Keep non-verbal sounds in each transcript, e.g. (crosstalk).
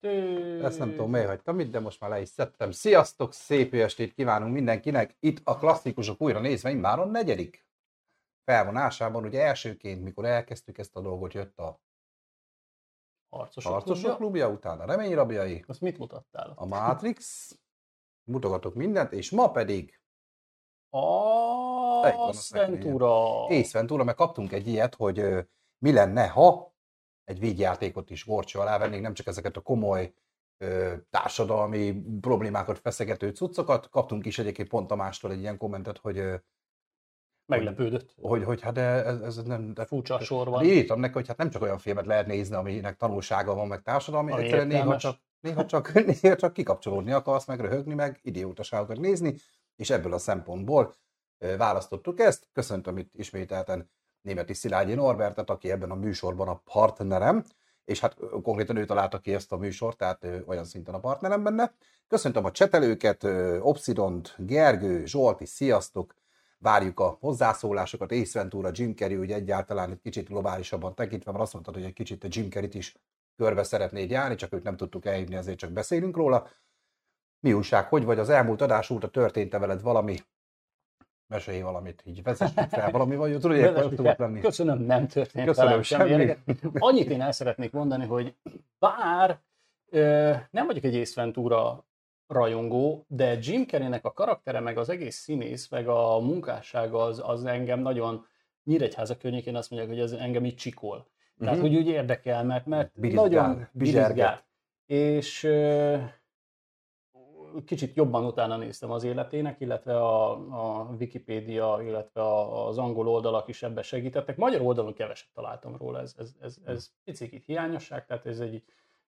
Ezt nem tudom, miért hagytam itt, de most már le is szedtem. Sziasztok, szép estét kívánunk mindenkinek. Itt a klasszikusok újra nézve, immáron negyedik felvonásában. Ugye elsőként, mikor elkezdtük ezt a dolgot, jött a Harcosok, Harcosok klubja. klubja, utána a Reményrabjai, Azt mit mutattál? a Matrix, mutogatok mindent, és ma pedig A a szekrény. Ventura. Ace Ventura, mert kaptunk egy ilyet, hogy mi lenne, ha egy végjátékot is gorcső alá vennénk, nem csak ezeket a komoly ö, társadalmi problémákat feszegető cuccokat. Kaptunk is egyébként pont a mástól egy ilyen kommentet, hogy, ö, Meglepődött. hogy, hogy hát de ez, ez nem... De, Furcsa a sor van. Írtam neki, hogy hát nem csak olyan filmet lehet nézni, aminek tanulsága van, meg társadalmi, Ami egyszerűen néha csak, néha, csak, (laughs) néha csak kikapcsolódni akarsz, meg röhögni, meg idiótaságokat nézni, és ebből a szempontból választottuk ezt. Köszöntöm itt ismételten németi Szilágyi Norbertet, aki ebben a műsorban a partnerem, és hát konkrétan ő találta ki ezt a műsort, tehát olyan szinten a partnerem benne. Köszöntöm a csetelőket, Obsidont, Gergő, Zsolti, sziasztok! Várjuk a hozzászólásokat, Ace Ventura, Jim Carrey, úgy egyáltalán egy kicsit globálisabban tekintve, mert azt mondtad, hogy egy kicsit a Jim Carrey-t is körbe szeretnéd járni, csak őt nem tudtuk elhívni, ezért csak beszélünk róla. Mi újság, hogy vagy az elmúlt adás óta történt-e veled valami? Mesélj valamit, így vezessük fel (laughs) valami, vagy tudod, ilyenkor tudok lenni. Köszönöm, nem történt Köszönöm, semmi. Annyit én el szeretnék mondani, hogy bár ö, nem vagyok egy Ace Ventura rajongó, de Jim Carreynek a karaktere, meg az egész színész, meg a munkássága az, az engem nagyon Nyíregyháza környékén azt mondják, hogy ez engem így csikol. Tehát, Mhm. hogy úgy érdekel, mert, mert Birizgál, nagyon birizgál. És ö, kicsit jobban utána néztem az életének, illetve a, a Wikipédia, illetve a, az angol oldalak is ebbe segítettek. Magyar oldalon keveset találtam róla, ez, ez, ez, ez picit hiányosság, tehát ez egy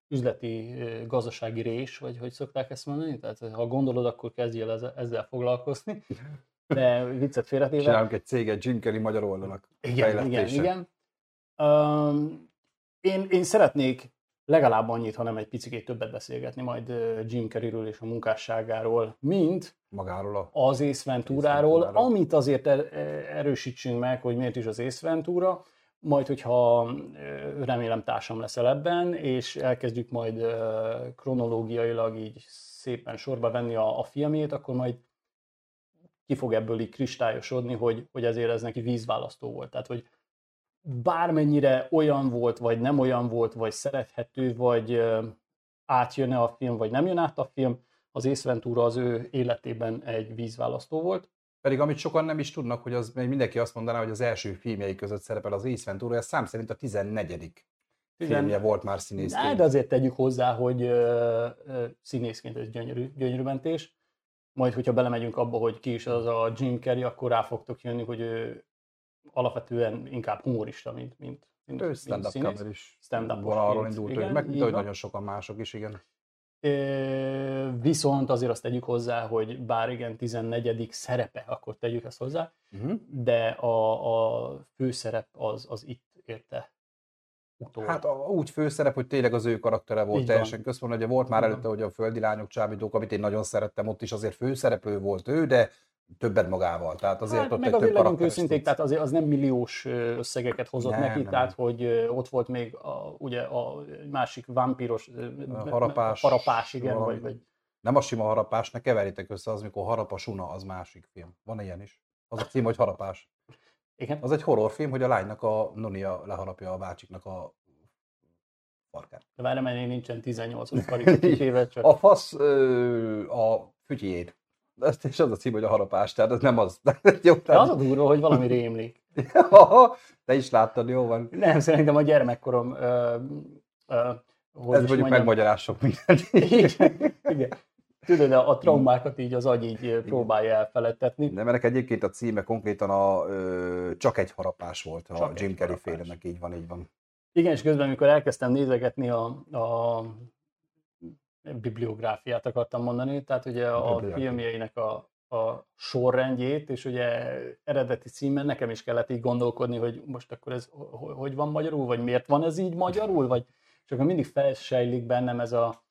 üzleti, gazdasági rés, vagy hogy szokták ezt mondani, tehát ha gondolod, akkor kezdjél ezzel, ezzel foglalkozni. (laughs) De viccet félretéve. Csinálunk egy céget Jim Carrey magyar oldalak. Igen, igen, igen. Um, én, én szeretnék legalább annyit, hanem egy picit többet beszélgetni majd Jim Carreyről és a munkásságáról, mint Magáról a... az Venturáról. amit azért er- erősítsünk meg, hogy miért is az Ace Ventura, majd, hogyha remélem társam leszel ebben, és elkezdjük majd kronológiailag így szépen sorba venni a, a filmjét, akkor majd ki fog ebből így kristályosodni, hogy, hogy ezért ez neki vízválasztó volt. Tehát, hogy bármennyire olyan volt, vagy nem olyan volt, vagy szerethető, vagy ö, átjönne a film, vagy nem jön át a film, az Ace Ventura az ő életében egy vízválasztó volt. Pedig amit sokan nem is tudnak, hogy az mindenki azt mondaná, hogy az első filmjei között szerepel az Ace Ventura, ez szám szerint a 14. filmje volt már színészként. de azért tegyük hozzá, hogy ö, ö, színészként ez gyönyörű, gyönyörű mentés. Majd, hogyha belemegyünk abba, hogy ki is az a Jim Carrey, akkor rá fogtok jönni, hogy ő alapvetően inkább humorista, mint, mint, mint, Ő stand-up színész. is Stand-upos vonalról ként, indult, igen, ő, meg mint ahogy nagyon sokan mások is, igen. Viszont azért azt tegyük hozzá, hogy bár igen, 14. szerepe, akkor tegyük ezt hozzá, Uh-huh. de a, a főszerep az, az itt érte utol. Hát a, úgy főszerep, hogy tényleg az ő karaktere volt Így teljesen központban. Ugye volt már előtte, hogy a földi lányok csábítók, amit én nagyon szerettem, ott is azért főszereplő volt ő, de többet magával. Tehát azért hát, ott meg egy karakteres őszinték, cucc. tehát azért az nem milliós összegeket hozott Nem, neki, nem, tehát hogy ott volt még a, ugye a másik vámpíros, A harapás, a harapás, igen, valami. vagy, vagy Nem a sima harapás, ne keverjétek össze, az, mikor harap a suna, az másik film. Van ilyen is. Az a cím, hogy harapás. igen. Az egy horrorfilm, hogy a lánynak a nonia leharapja a bácsiknak a farkát. De várj, mert nincsen 18 karik (laughs) éve, csak A fasz a fütyjét. Ezt és az a cím, hogy a harapás, tehát ez nem az. (laughs) jó, de az tehát, a durva, hogy valami rémlik. (laughs) te is láttad, jó van. Nem, szerintem a gyermekkorom ö, ö, hogy Ez mondjuk mondjam, megmagyarások mindent. (laughs) igen, igen. Tudod, a, a traumákat így az agy így próbálja elfeledtetni. Nem, ennek egyébként a címe konkrétan a, ö, csak egy harapás volt, a Csak egy Jim Carrey félenek, így van, így van. Igen, és közben, amikor elkezdtem nézegetni a, a bibliográfiát akartam mondani, tehát ugye a filmjeinek a, a sorrendjét, és ugye eredeti címen nekem is kellett így gondolkodni, hogy most akkor ez ho- hogy van magyarul, vagy miért van ez így magyarul, vagy akkor mindig felsejlik bennem ez a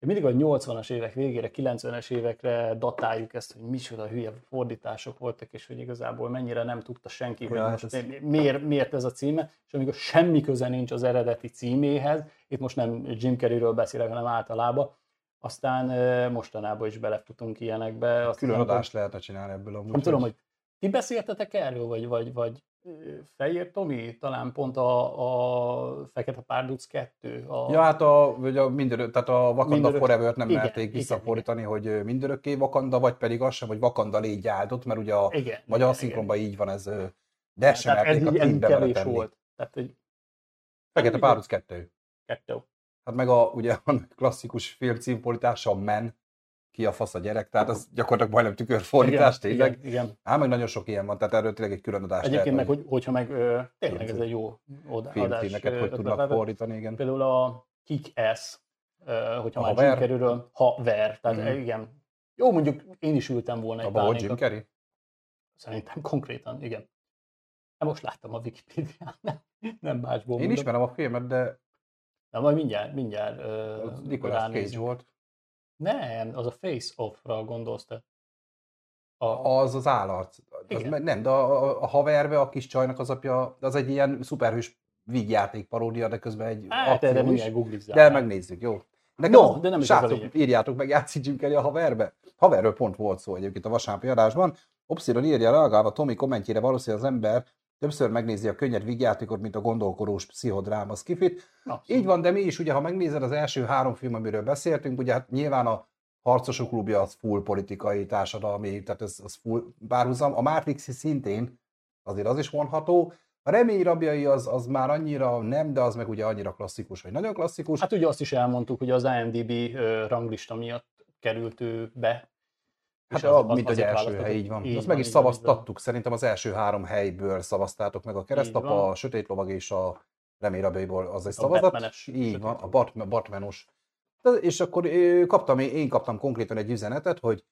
mindig a 80-as évek végére, 90-es évekre datáljuk ezt, hogy micsoda hülye fordítások voltak, és hogy igazából mennyire nem tudta senki, hogy Ja, most hát ez- miért, miért ez a címe, és amikor semmi köze nincs az eredeti címéhez, itt most nem Jim Carreyről beszélek, hanem általában, aztán mostanában is belefutunk ilyenekbe. Azt Külön adást lehetne csinálni ebből amúgy. nem tudom, hogy ti beszéltetek erről, vagy, vagy, vagy ö, Fejér Tomi, talán pont a, a Fekete Párduc 2. A, Ja, hát a, vagy a mindörök, tehát a Wakanda Mindörök- Forever-t nem igen, merték igen, visszafordítani, hogy mindörökké Wakanda, vagy pedig az sem, hogy Wakanda légy áldott, mert ugye a igen, magyar igen, szinkronban így van ez, igen. de sem Tehát merték a így, ez így címbe kevés volt. Tehát, hogy Fekete Párduc 2. kettő. Hát meg a, ugye a klasszikus film címfordítása, a Men, ki a fasz a gyerek, tehát az gyakorlatilag majdnem tükörfordítás, igen, tényleg. Igen, igen. Hát meg nagyon sok ilyen van, tehát erről tényleg egy külön adás Egyébként lehet, meg, hogy, hogyha meg ö, tényleg ez egy jó oda, adás. filmcímeket ö, hogy tudnak ötletve. fordítani, igen. Például a Kick-Ass, hogyha A már? Jim Carreyről, ha ver, tehát mm. igen. Jó, mondjuk én is ültem volna egy volt pár Jim Carrey? Szerintem konkrétan, igen. Hát most láttam a Wikipédián, nem, nem másból Én mondom. ismerem a filmet, de Na, majd mindjárt, mindjárt uh, Nicolas Cage volt. Nem, az a Face Off-ra gondolsz te. A, Az az állarc. Az Igen. nem, de a, a, haverbe, a kis csajnak az apja, az egy ilyen szuperhős vígjáték paródia, de közben egy hát akció is. mindjárt googlizzál. De megnézzük, jó? Nekem No, az- de nem is srácok, lényeg. írjátok meg, Jim Carrey a haverbe. Haverről pont volt szó egyébként a vasárnapi adásban. Obsidian írja reagálva Tomi kommentjére valószínűleg az ember többször megnézi a könnyed vígjátékot, mint a gondolkodós pszichodráma skifit. Abszolút. Így van, de mi is, ugye, ha megnézed az első három film, amiről beszéltünk, ugye hát nyilván a Harcosok klubja az full politikai, társadalmi, tehát ez az full párhuzam. A Matrix szintén azért az is vonható. A remény rabjai az, az már annyira nem, de az meg ugye annyira klasszikus, hogy nagyon klasszikus. Hát ugye azt is elmondtuk, hogy az IMDb ranglista miatt került ő be. Hát az- az- mint egy azért első választottuk. hely, így van. Így Azt van, meg is így van, szavaztattuk, szerintem az első három helyből szavaztátok meg a keresztapa, a sötét lovag és a remény rabjaiból az egy A szavazat. Batmanes Így van, a lovag. Bat, Batmanos. És akkor kaptam, én kaptam konkrétan egy üzenetet, hogy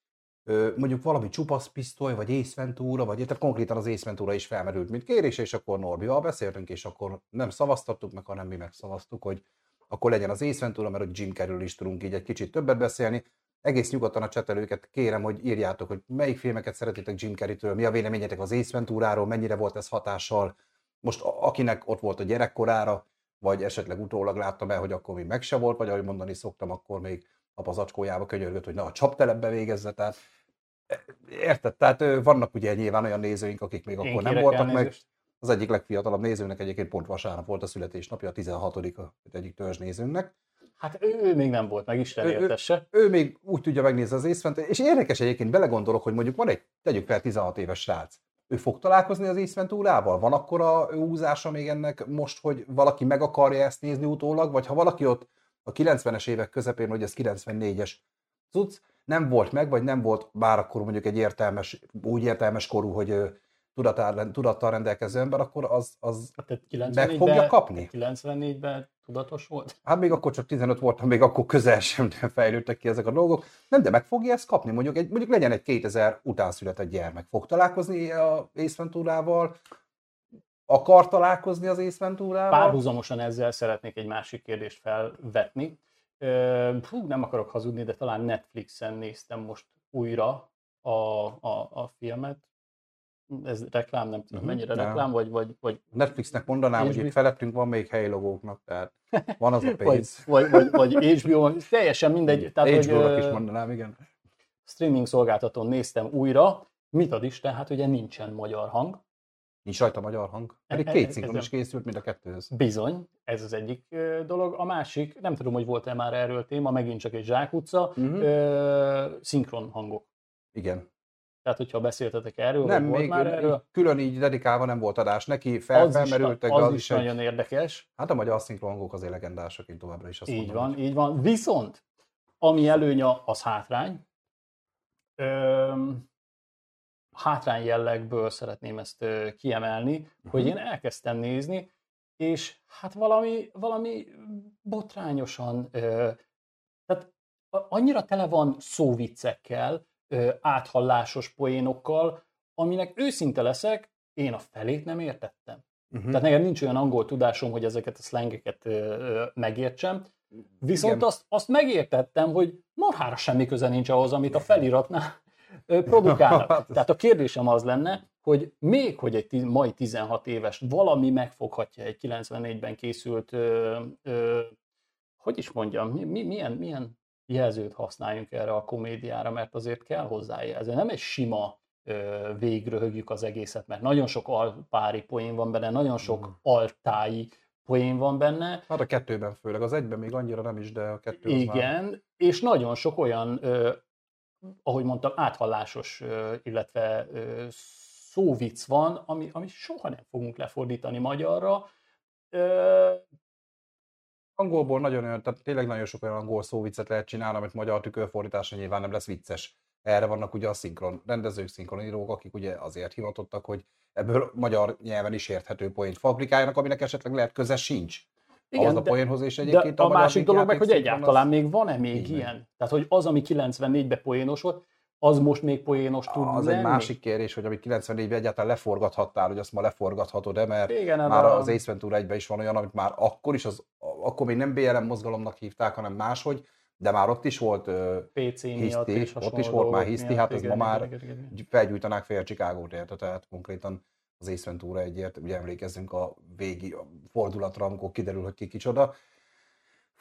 mondjuk valami csupasz pisztoly, vagy Ace Ventura, vagy tehát konkrétan az Ace Ventura is felmerült, mint kérés, és akkor Norbival beszéltünk, és akkor nem szavaztattuk meg, hanem mi megszavaztuk, hogy akkor legyen az Ace Ventura, mert hogy Jim Carrey is tudunk így egy kicsit többet beszélni. Egész nyugodtan a csetelőket kérem, hogy írjátok, hogy melyik filmeket szeretitek Jim Carrey-től, mi a véleményetek az Ace Venturáról, mennyire volt ez hatással, most a- akinek ott volt a gyerekkorára, vagy esetleg utólag láttam el, hogy akkor még meg se volt, vagy ahogy mondani szoktam, akkor még apa zacskójába könyörgött, hogy na a csaptelepbe végezze, tehát érted? Tehát vannak ugye nyilván olyan nézőink, akik még Én akkor nem voltak meg. elnézést. Az egyik legfiatalabb nézőnek egyébként pont vasárnap volt a születésnapja, a 16 egyik törzs nézőnknek. Hát ő, ő még nem volt meg, Isten Ő- ő- értesse. Ő még úgy tudja megnézni az észvent, és érdekes egyébként, belegondolok, hogy mondjuk van egy, tegyük fel 16 éves srác, ő fog találkozni az észventúrával? Van akkora úzása még ennek most, hogy valaki meg akarja ezt nézni utólag, vagy ha valaki ott a 90-es évek közepén, hogy ez 94-es cucc, nem volt meg, vagy nem volt bár akkor mondjuk egy értelmes, úgy értelmes korú, hogy tudattal rendelkező ember, akkor az, az Hát meg 94-ben fogja kapni? 94-ben tudatos volt? Hát még akkor csak 15 voltam, még akkor közel sem fejlődtek ki ezek a dolgok. Nem, de meg fogja ezt kapni. Mondjuk, egy, mondjuk legyen egy 2000 után született gyermek. Fog találkozni a Ace Venturával? Akar találkozni az Ace Venturával? Párhuzamosan ezzel szeretnék egy másik kérdést felvetni. Hú, nem akarok hazudni, de talán Netflixen néztem most újra a, a, a filmet. Ez reklám, nem tudom Mhm, mennyire nem. reklám, vagy, vagy, vagy, Netflixnek mondanám, hogy HBO. itt felettünk van még helylogóknak, tehát van az a (laughs) vagy, pénz. vagy, vagy, vagy HBO, teljesen mindegy. Tehát, hogy, HBO-nak is mondanám, igen. streaming szolgáltatón néztem újra. Mit ad Isten? Hát ugye nincsen magyar hang. Nincs rajta magyar hang. Pedig E- e- két ez szinkron is készült, mind a kettőhöz. Bizony, ez az egyik dolog. A másik, nem tudom, hogy volt-e már erről téma, megint csak egy zsákutca, ö, szinkron hangok. Igen. Tehát, hogyha beszéltetek erről, Nem, volt még már így erről, külön így dedikálva nem volt adás neki, fel, az, is, felmerültek, az, de az is is egy, nagyon érdekes. Hát a magyar szinkron hangok azért legendásak, én továbbra is azt Így mondom. van, hogy- így van. Viszont, ami előnya, az hátrány. Öm, hátrány jellegből szeretném ezt kiemelni, hogy Mhm. én elkezdtem nézni, és hát valami, valami botrányosan, ö, tehát annyira tele van szóviccekkel, ö, áthallásos poénokkal, aminek őszinte leszek, én a felét nem értettem. Uh-huh. Tehát nekem nincs olyan angol tudásom, hogy ezeket a szlengeket megértsem. Viszont azt, azt megértettem, hogy marhára semmi köze nincs ahhoz, amit a feliratnál produkálnak. (laughs) Hát Tehát a kérdésem az lenne, hogy még hogy egy tiz- mai 16 éves valami megfoghatja egy 94-ben készült, ö, ö, hogy is mondjam, mi, milyen, milyen jelzőt használjunk erre a komédiára, mert azért kell hozzá jelzni. Nem egy sima végröhögjük az egészet, mert nagyon sok alpári poén van benne, nagyon sok Mm. altái poén van benne, Hát a kettőben főleg, az egyben még annyira nem is, de a kettő az már... igen, és nagyon sok olyan, ö, ahogy mondtam, áthallásos, ö, illetve ö, szóvic van, ami, ami soha nem fogunk lefordítani magyarra. Ö, Angolból nagyon olyan, tehát tényleg nagyon sok olyan angol szóviccet lehet csinálni, amit magyar tükörfordítása nyilván nem lesz vicces. Erre vannak ugye a szinkron rendezők, szinkronírók, akik ugye azért hivatottak, hogy ebből magyar nyelven is érthető poént fabrikáljanak, aminek esetleg lehet köze sincs. Igen, ahhoz a de- poénhoz, de egyébként a magyar másik dolog meg, hogy egyáltalán az- még van-e még van. ilyen? Tehát, hogy az, ami 94-ben poénos volt, az most még poénos tud Az lenni? egy másik kérdés, hogy amit 94-ben egyáltalán leforgathattál, hogy azt ma leforgathatod-e, mert Igen, hát már a- az Ace Ventura 1 is van olyan, amit már akkor is, az, akkor még nem BLM mozgalomnak hívták, hanem máshogy, de már ott is volt PC hiszti, és ott is volt már hiszti, miatt, hát ez ma már igen, igen, igen. felgyújtanák fél Chicagót érte, tehát konkrétan az Ace Ventura egyért, ugye emlékezzünk a végi fordulatra, amikor kiderül, hogy ki kicsoda.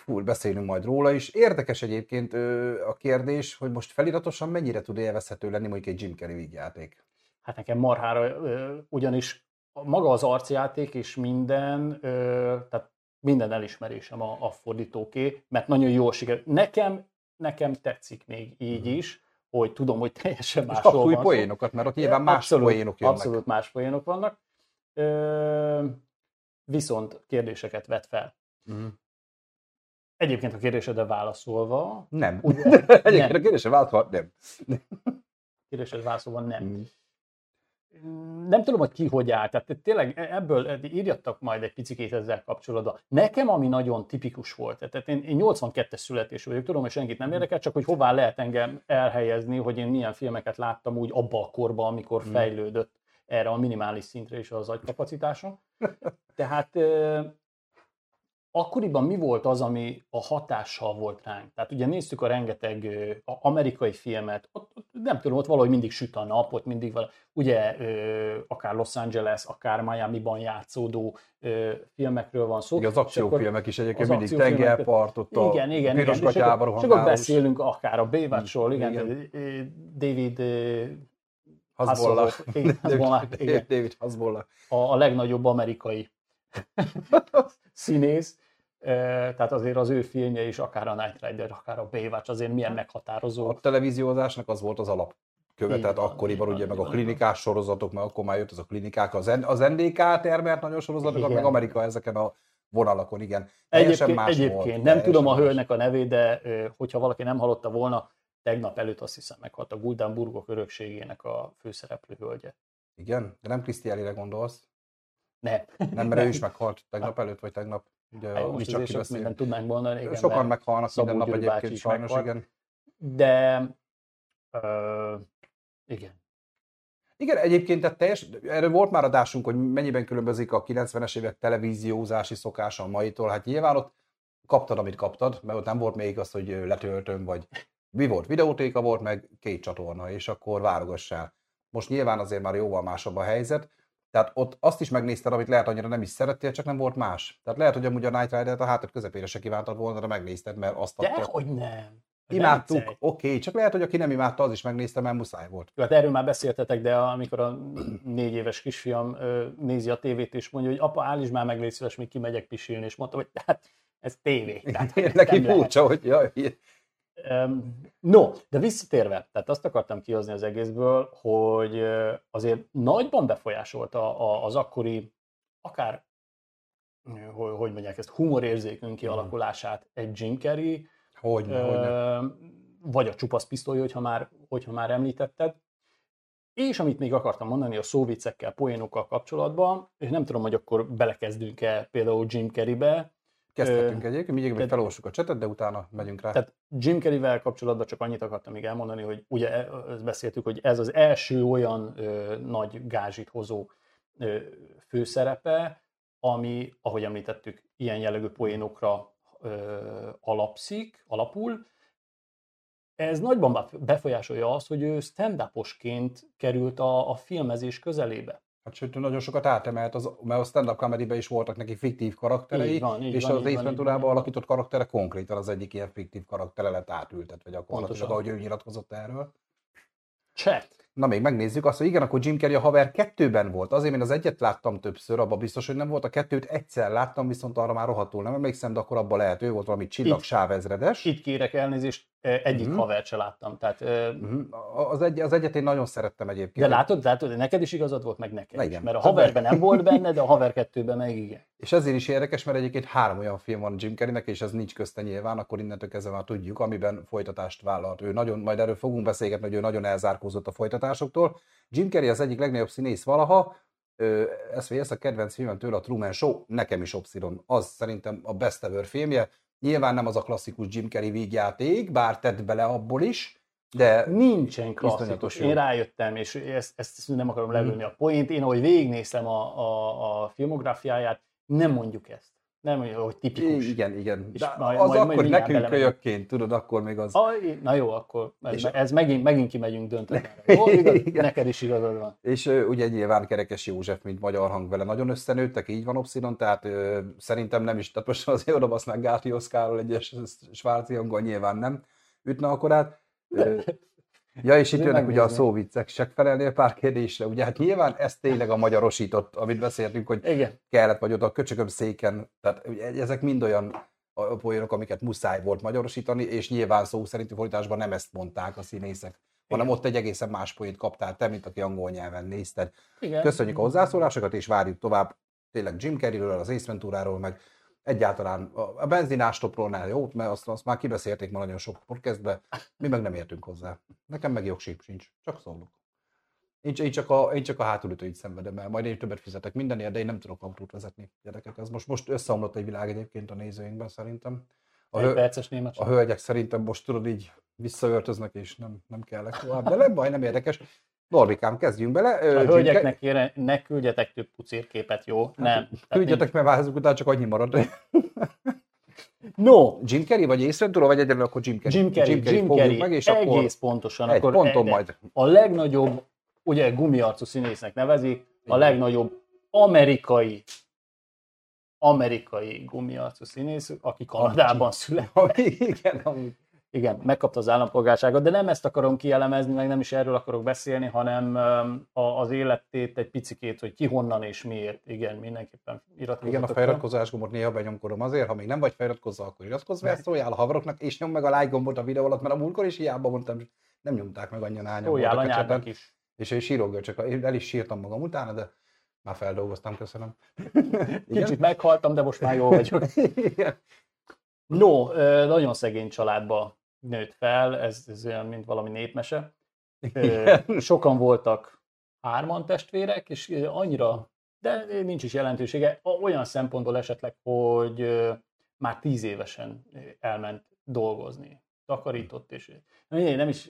Fú, beszélünk majd róla is. Érdekes egyébként ö, a kérdés, hogy most feliratosan mennyire tud élvezhető lenni mondjuk egy Jim Carrey vígjáték. Hát nekem marhára, ö, ugyanis maga az arcjáték és minden, ö, tehát minden elismerésem a, a fordítóké, mert nagyon jól sikerült. Nekem, nekem tetszik még így Mhm. is, hogy tudom, hogy teljesen másról kapsz új poénokat, mert ott nyilván más abszolút, poénok jönnek. Abszolút más poénok vannak. Ö, viszont kérdéseket vet fel. Mhm. Egyébként a kérdésedre válaszolva, Nem. Ugye? (laughs) Egyébként Nem. a kérdésre váltva, nem. kérdésedre válaszolva nem. Mhm. nem tudom, hogy ki hogy áll. Tehát tényleg ebből írjattak majd egy picit ezzel kapcsolatban. Nekem, ami nagyon tipikus volt, tehát én, én 82-es születésű vagyok, tudom, hogy senkit nem érdekel, csak hogy hová lehet engem elhelyezni, hogy én milyen filmeket láttam úgy abba a korban, amikor Mm. fejlődött erre a minimális szintre is az agykapacitásom. Tehát akkoriban mi volt az, ami a hatással volt ránk? Tehát ugye néztük a rengeteg ö, amerikai filmet, ott, ott, nem tudom, ott valahogy mindig süt a nap, ott mindig vala, ugye ö, akár Los Angeles, akár Miami-ban játszódó ö, filmekről van szó. Igen, az akciófilmek is egyébként mindig tengerpart, ott a igen, igen, piros igen. Gatyába és akkor beszélünk akár a Baywatchról, igen, Igen. David Hezbollah, igen. David Hezbollah. a, a legnagyobb amerikai (laughs) színész, tehát azért az ő filmje is, akár a Night Rider, akár a Baywatch, azért milyen meghatározó. A televíziózásnak az volt az alap köve, Így tehát akkoriban ugye meg a klinikás sorozatok, mert akkor már jött az a klinikák, az, N- az NDK termelt nagyon sorozatokat, meg Amerika ezeken a vonalakon, igen. Teljesen Egyébként, más egyébként volt, nem tudom a más. hölgynek a nevét, de hogyha valaki nem hallotta volna, tegnap előtt azt hiszem meghalt a Guldenburgok örökségének a főszereplő hölgye. Igen, de nem Krisztiánire gondolsz. Nem. Nem, mert ő is (laughs) meghalt tegnap előtt, vagy tegnap. Ugye Most azért sok mindent tudnánk mondani. Igen, Sokan meghalnak minden nap egyébként, sajnos, meghalt. igen. De ö, igen. Igen, egyébként tehát teljes, erről volt már adásunk, hogy mennyiben különbözik a 90-es évek televíziózási szokása a maitól. Hát nyilván ott kaptad, amit kaptad, mert ott nem volt még az, hogy letöltöm, vagy mi volt, videótéka volt, meg két csatorna, és akkor válogassál. Most nyilván azért már jóval másabb a helyzet, tehát ott azt is megnézted, amit lehet annyira nem is szerettél, csak nem volt más. Tehát lehet, hogy amúgy a Night Rider-t a hátad közepére se kívántad volna, de megnézted, mert azt adta. Dehogy nem. Imádtuk, oké, okay, csak lehet, hogy aki nem imádta, az is megnézte, mert muszáj volt. Hát erről már beszéltetek, de amikor a négy éves kisfiam nézi a tévét, és mondja, hogy apa, állíts már meg, légy szíves, még kimegyek pisilni, és mondtam, hogy hát ez tévé. Tehát, (laughs) Neki furcsa, hogy jaj, No, de visszatérve, tehát azt akartam kihozni az egészből, hogy azért nagyban befolyásolta az akkori, akár, hogy, hogy mondják ezt, humorérzékünk kialakulását egy Jim Carrey. Ö, vagy a csupasz pisztoly, hogyha már, hogyha már említetted. És amit még akartam mondani a szóviccekkel, poénokkal kapcsolatban, és nem tudom, hogy akkor belekezdünk-e például Jim Carreybe. Kezdhetünk egyébként, mindjárt még felolvassuk a csetet, de utána megyünk rá. Tehát Jim Carreyvel kapcsolatban csak annyit akartam még elmondani, hogy ugye e- ezt beszéltük, hogy ez az első olyan ö, nagy gázsit hozó ö, főszerepe, ami, ahogy említettük, ilyen jellegű poénokra ö, alapszik, alapul, ez nagyban befolyásolja azt, hogy ő stand került a, a filmezés közelébe. Hát sőt, nagyon sokat átemelt, az, mert a stand-up comedy is voltak neki fiktív karakterei, így van, így és van, az Ace alakított karaktere konkrétan az egyik ilyen fiktív karaktere lett átültetve gyakorlatilag, ahogy ő nyilatkozott erről. Chat. Na még megnézzük azt, hogy igen, akkor Jim Carrey a haver kettőben volt. Azért én az egyet láttam többször, abban biztos, hogy nem volt. A kettőt egyszer láttam, viszont arra már rohadtul nem emlékszem, de akkor abban lehet, ő volt valami csillagsávezredes. Itt kérek elnézést, egyik uh-huh. havert se láttam. Tehát, uh-huh. az, egy, az egyet én nagyon szerettem egyébként. De látod, látod, neked is igazad volt, meg neked igen. is. Mert a haverben nem volt benne, de a haver kettőben meg igen. És ezért is érdekes, mert egyébként három olyan film van Jim Carreynek, és ez nincs közte nyilván, akkor innentől kezdve már tudjuk, amiben folytatást vállalt. Ő nagyon, majd erről fogunk beszélgetni, hogy ő nagyon elzárkózott a folytatásoktól. Jim Carrey az egyik legnagyobb színész valaha, ez, ez a kedvenc filmem tőle, a Truman Show, nekem is Obsidian. Az szerintem a best ever filmje. Nyilván nem az a klasszikus Jim Carrey vígjáték, bár tett bele abból is, de nincsen klasszikus. Én rájöttem, és ezt, ezt nem akarom lelőni mm. a poént. Én, ahogy végignéztem a, a, a filmográfiáját, nem mondjuk ezt. Nem mondjuk, hogy tipikus. Igen, igen. És De majd, az majd, akkor majd nekünk kölyökként, tudod, akkor még az... A, na jó, akkor ez, ez megint, megint kimegyünk dönteni. (laughs) neked is igazad van. És uh, ugye nyilván Kerekes József, mint magyar hang vele nagyon összenőttek, így van Obszidon, tehát uh, szerintem nem is, tehát most azért oda basznánk Gáti Oszkárról egyes svárci hangon, nyilván nem ütne akkorát. Ja, és itt jönnek ugye a szóviccek, csak felelnél pár kérdésre. Ugye hát nyilván ez tényleg a magyarosított, amit beszéltünk, hogy Igen. kellett vagy oda a köcsököm széken. Tehát ugye, ezek mind olyan poénok, amiket muszáj volt magyarosítani, és nyilván szó szerinti fordításban nem ezt mondták a színészek, hanem ott egy egészen más poént kaptál te, mint aki angol nyelven nézted. Igen. Köszönjük a hozzászólásokat, és várjuk tovább tényleg Jim Carreyről, az Ace Venturáról, meg egyáltalán a benzinástopról jó, mert azt, azt már kibeszélték ma nagyon sok podcastbe, mi meg nem értünk hozzá. Nekem meg jogsíp sincs, csak szólok. Én, én, csak a, én csak a hátulütőit szenvedem el, majd én többet fizetek mindenért, de én nem tudok autót vezetni, gyerekek. Ez most, most összeomlott egy világ egyébként a nézőinkben szerintem. A, hő, perces német a hölgyek szerintem most tudod így visszaöltöznek, és nem, nem kellek tovább. De nem baj, nem érdekes. Norbikám, kezdjünk bele. A hölgyeknek kére, ne küldjetek több pucérképet, jó? Hát, nem. Küldjetek, mert változunk után csak annyi marad. (laughs) No. Jim Carrey, vagy észrendtúra, vagy egyedül akkor Jim Carrey? Jim Carrey, Jim Carrey, Jim Carrey meg, és egész akkor pontosan. Egy akkor ponton majd. A legnagyobb, ugye gumiarcú színésznek nevezik, a legnagyobb amerikai amerikai gumiarcú színész, aki Kanadában született. (laughs) Igen, amúgy. Igen, megkapta az állampolgárságot, de nem ezt akarom kielemezni, meg nem is erről akarok beszélni, hanem az életét egy picikét, hogy ki honnan és miért. Igen, mindenképpen iratkozott. Igen, a feliratkozás gombot néha benyomkodom azért, ha még nem vagy feliratkozva, akkor iratkozz be, szóljál a haveroknak, és nyom meg a like gombot a videó alatt, mert a múltkor is hiába mondtam, nem nyomták meg annyian ányom. Szóljál anyádnak is. És én sírok, el is sírtam magam utána, de már feldolgoztam, köszönöm. (laughs) Kicsit meghaltam, de most már jó vagyok. (laughs) No, nagyon szegény családba nőtt fel, ez, ez olyan, mint valami népmese. (laughs) Sokan voltak hárman testvérek, és annyira, de nincs is jelentősége, olyan szempontból esetleg, hogy már tíz évesen elment dolgozni, takarított, és nem is,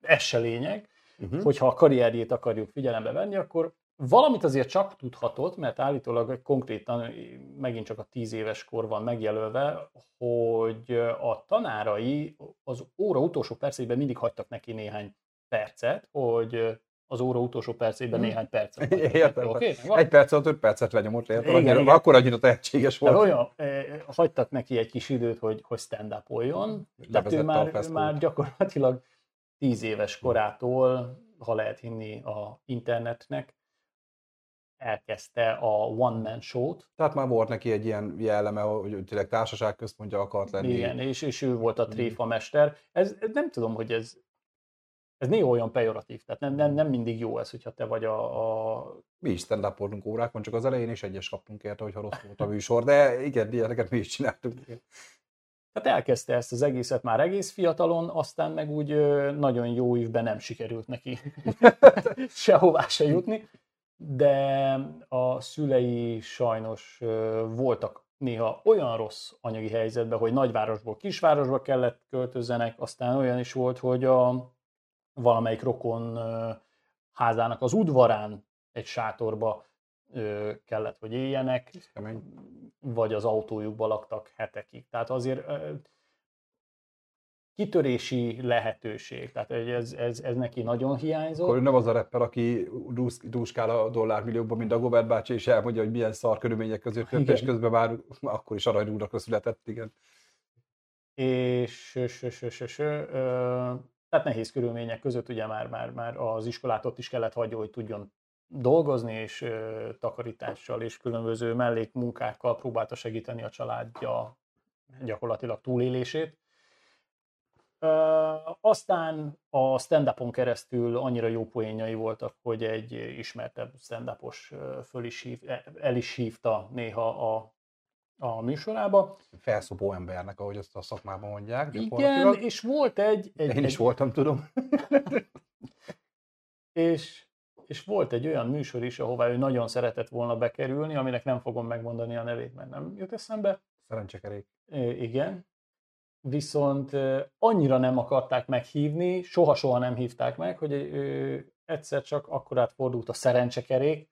ez se lényeg, uh-huh. hogyha a karrierjét akarjuk figyelembe venni, akkor Valamit azért csak tudhatott, mert állítólag konkrétan megint csak a tíz éves kor van megjelölve, hogy a tanárai az óra utolsó percében mindig hagytak neki néhány percet, hogy az óra utolsó percében hmm. néhány percet. (laughs) Értem. Okay? Egy perc alatt öt percet lenyomott, értem. Igen, igen. Akkor annyira tehetséges volt. Tehát olyan, eh, hagytak neki egy kis időt, hogy, hogy stand-upoljon. Tehát ő már, már gyakorlatilag tíz éves korától, ha lehet hinni a internetnek, elkezdte a One Man Show-t. Tehát már volt neki egy ilyen jelleme, hogy tényleg társaság központja akart lenni. Igen, és, és ő volt a mm. tréfa mester. Ez, nem tudom, hogy ez, ez néha olyan pejoratív, tehát nem, nem, nem mindig jó ez, hogyha te vagy a... a... Mi is stand órákon, csak az elején is egyes kaptunk érte, hogyha rossz volt a (laughs) műsor, de igen, ilyeneket mi is csináltunk. Tehát elkezdte ezt az egészet már egész fiatalon, aztán meg úgy nagyon jó évben nem sikerült neki (laughs) sehová se jutni de a szülei sajnos voltak néha olyan rossz anyagi helyzetben, hogy nagyvárosból kisvárosba kellett költözzenek, aztán olyan is volt, hogy a valamelyik rokon házának az udvarán egy sátorba kellett, hogy éljenek, vagy az autójukba laktak hetekig. Tehát azért kitörési lehetőség, tehát ez, ez, ez neki nagyon hiányzott. Akkor nem az a rapper, aki dúsz- dúskál a dollármilliókban, mint a Gobert bácsi, és elmondja, hogy milyen szar körülmények között jött, és közben már akkor is aranyrúdakra született, igen. és, és, és, és, és ö, tehát nehéz körülmények között ugye már, már, már az iskolát ott is kellett hagyni, hogy tudjon dolgozni, és ö, takarítással és különböző mellékmunkákkal próbálta segíteni a családja gyakorlatilag túlélését. Aztán a stand keresztül annyira jó poénjai voltak, hogy egy ismertebb stand föl is hív, el is hívta néha a, a műsorába. Felszopó embernek, ahogy azt a szakmában mondják. Igen, és volt egy... egy Én is egy, voltam, tudom. (laughs) És, és volt egy olyan műsor is, ahová ő nagyon szeretett volna bekerülni, aminek nem fogom megmondani a nevét, mert nem jut eszembe. Szerencsekerék. Igen. Viszont annyira nem akarták meghívni, soha-soha nem hívták meg, hogy egyszer csak akkorát fordult a szerencsekerék,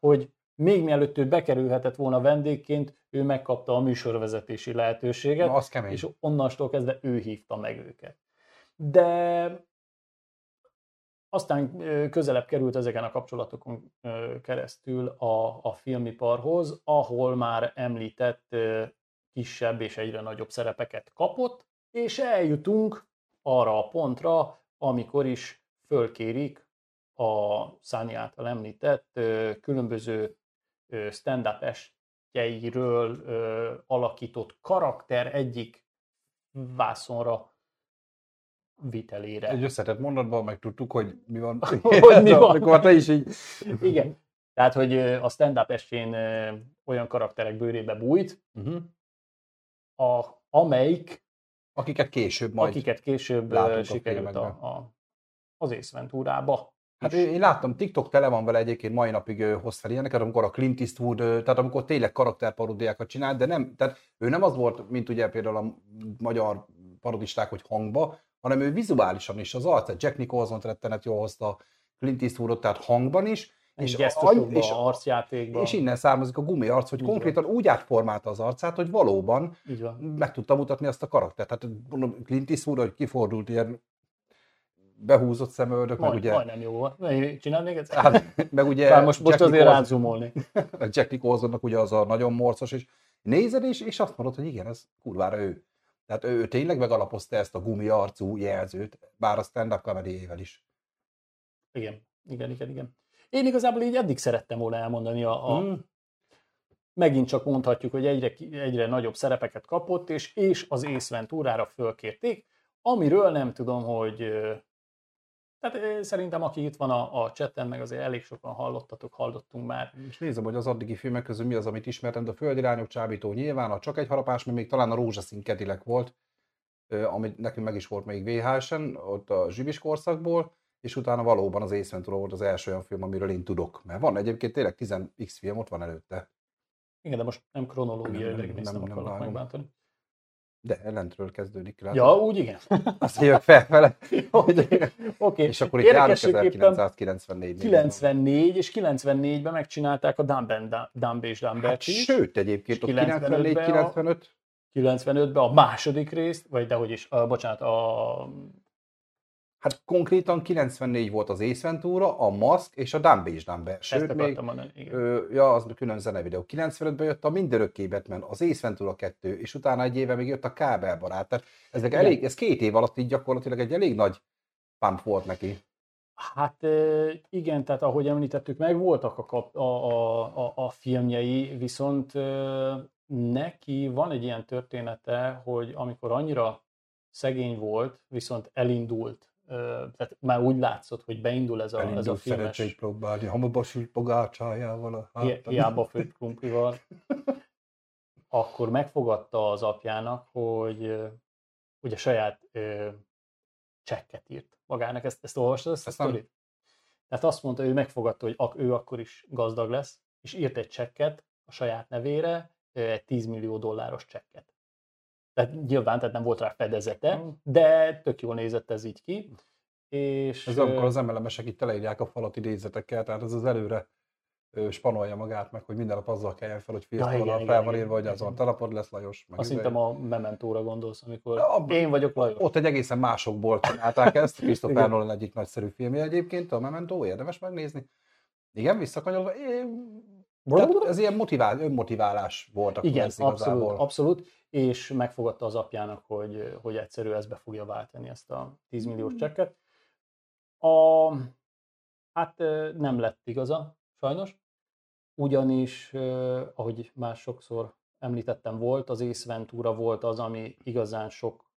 hogy még mielőtt ő bekerülhetett volna vendégként, ő megkapta a műsorvezetési lehetőséget. Na, az kemény. és onnastól kezdve ő hívta meg őket. De aztán közelebb került ezeken a kapcsolatokon keresztül a, a filmiparhoz, ahol már említett kisebb és egyre nagyobb szerepeket kapott, és eljutunk arra a pontra, amikor is fölkérik a Száni által említett különböző stand-up estjeiről alakított karakter egyik vászonra vitelére. Egy összetett mondatban megtudtuk, hogy mi van. (laughs) Hogy mi (laughs) van. Akkor te is így. Igen. Tehát, hogy a stand-up estén ö, olyan karakterek bőrébe bújt, Uh-huh. A, amelyik, Akiket később majd. akiket később sikerült a, a, az Ace Venturába. Hát is. én láttam, TikTok tele van vele egyébként mai napig hoz fel ilyeneket, amikor a Clint Eastwood, tehát amikor tényleg karakterparódiákat csinált, de nem, tehát ő nem az volt, mint ugye például a magyar parodisták, hogy hangba, hanem ő vizuálisan is az arc, Jack Nicholson rettenet jól hozta Clint Eastwoodot, tehát hangban is, és gesztusokba, és, arcjátékba. és innen származik a gumi arc, hogy Így konkrétan úgy átformálta az arcát, hogy valóban Így van. meg tudta mutatni azt a karaktert. Tehát mondom, Clint Eastwood, hogy kifordult ilyen behúzott szemöldök, meg Majd, ugye, Majdnem jó volt. Csináld még egyszer? hát, meg ugye (laughs) Bár most, most Jack azért rázumolni. (laughs) Jack Nicholsonnak ugye az a nagyon morcos, és nézed és, és azt mondod, hogy igen, ez kurvára ő. Tehát ő, tényleg megalapozta ezt a gumi arcú jelzőt, bár a stand-up comedyjével is. Igen, igen, igen, igen. Én igazából így eddig szerettem volna elmondani a, a Mm. megint csak mondhatjuk, hogy egyre, egyre nagyobb szerepeket kapott, és, és az Ace Venturára fölkérték, amiről nem tudom, hogy tehát szerintem aki itt van a, a chatten, meg azért elég sokan hallottatok, hallottunk már. És nézem, hogy az addigi filmek közül mi az, amit ismertem, de a Földirányok csábító nyilván, a Csak egy harapás, mert még talán a Rózsaszín Kedilek volt, ö, ami nekünk meg is volt még VHS-en, ott a zsibis korszakból, és utána valóban az Ace Ventura volt az első olyan film, amiről én tudok. Mert van egyébként tényleg 10x film, ott van előtte. Igen, de most nem kronológiailag Nem, nem, nem, akarok vágom. megbántani. De ellentről kezdődik. Látod? Ja, úgy igen. (laughs) Azt jövök felfele. (laughs) Oké. Okay. És akkor itt járunk Érdekességképpen 1994 94 és 94-ben megcsinálták a Dumb, Dumb és Hát, Dumbert is. sőt, egyébként ott 95-ben 94-95, 95-ben a második részt, vagy dehogy is, a, bocsánat, a hát konkrétan 94 volt az Ace Ventura, a Mask és a Dumb és Dumber. ezt Sőt, még, akartam mondani. Igen. ö, ja, az külön zenevideó. 95-ben jött a Mindörökké Batman, az Ace Ventura 2, és utána egy éve még jött a Kábelbarát. Tehát ezek Igen. elég, ez két év alatt így gyakorlatilag egy elég nagy pump volt neki. Hát igen, tehát ahogy említettük, meg voltak a, kap, a, a, a, filmjei, viszont neki van egy ilyen története, hogy amikor annyira szegény volt, viszont elindult, tehát már úgy látszott, hogy beindul ez a, ez a filmes, szerencsét próbálni, hamuba sült pogácsájával a hátán. hiába főtt krumplival, (laughs) akkor megfogadta az apjának, hogy ugye saját ö, csekket írt magának. Ezt, ezt olvastad, ezt, Ezt a sztorit? Tehát azt mondta, ő megfogadta, hogy ak- ő akkor is gazdag lesz, és írt egy csekket a saját nevére, egy 10 millió dolláros csekket. Tehát nyilván tehát nem volt rá fedezete, Mm. de tök jól nézett ez így ki. És Ez amikor az emelemesek itt teleírják a falat idézetekkel, tehát ez az előre spanolja magát, meg hogy minden nap azzal keljen fel, hogy Ja, fiatal igen, ja, igen, fel van írva, hogy azon telapod lesz Lajos. Meg Azt izé. hiszem a Mementóra gondolsz, amikor abban- én vagyok Lajos. Ott egy egészen másokból csinálták ezt. (laughs) Christopher. Nolan egyik nagyszerű filmje egyébként, a Memento, érdemes megnézni. Igen, visszakanyolva. Tehát ez ilyen motivál, önmotiválás volt akkor Igen, ez igazából. abszolút, abszolút, és megfogadta az apjának, hogy, hogy egyszerű ez be fogja váltani ezt a 10 milliós Hmm. csekket. A, hát nem lett igaza, sajnos, ugyanis, ahogy már sokszor említettem, volt, az Ace Ventura volt az, ami igazán sok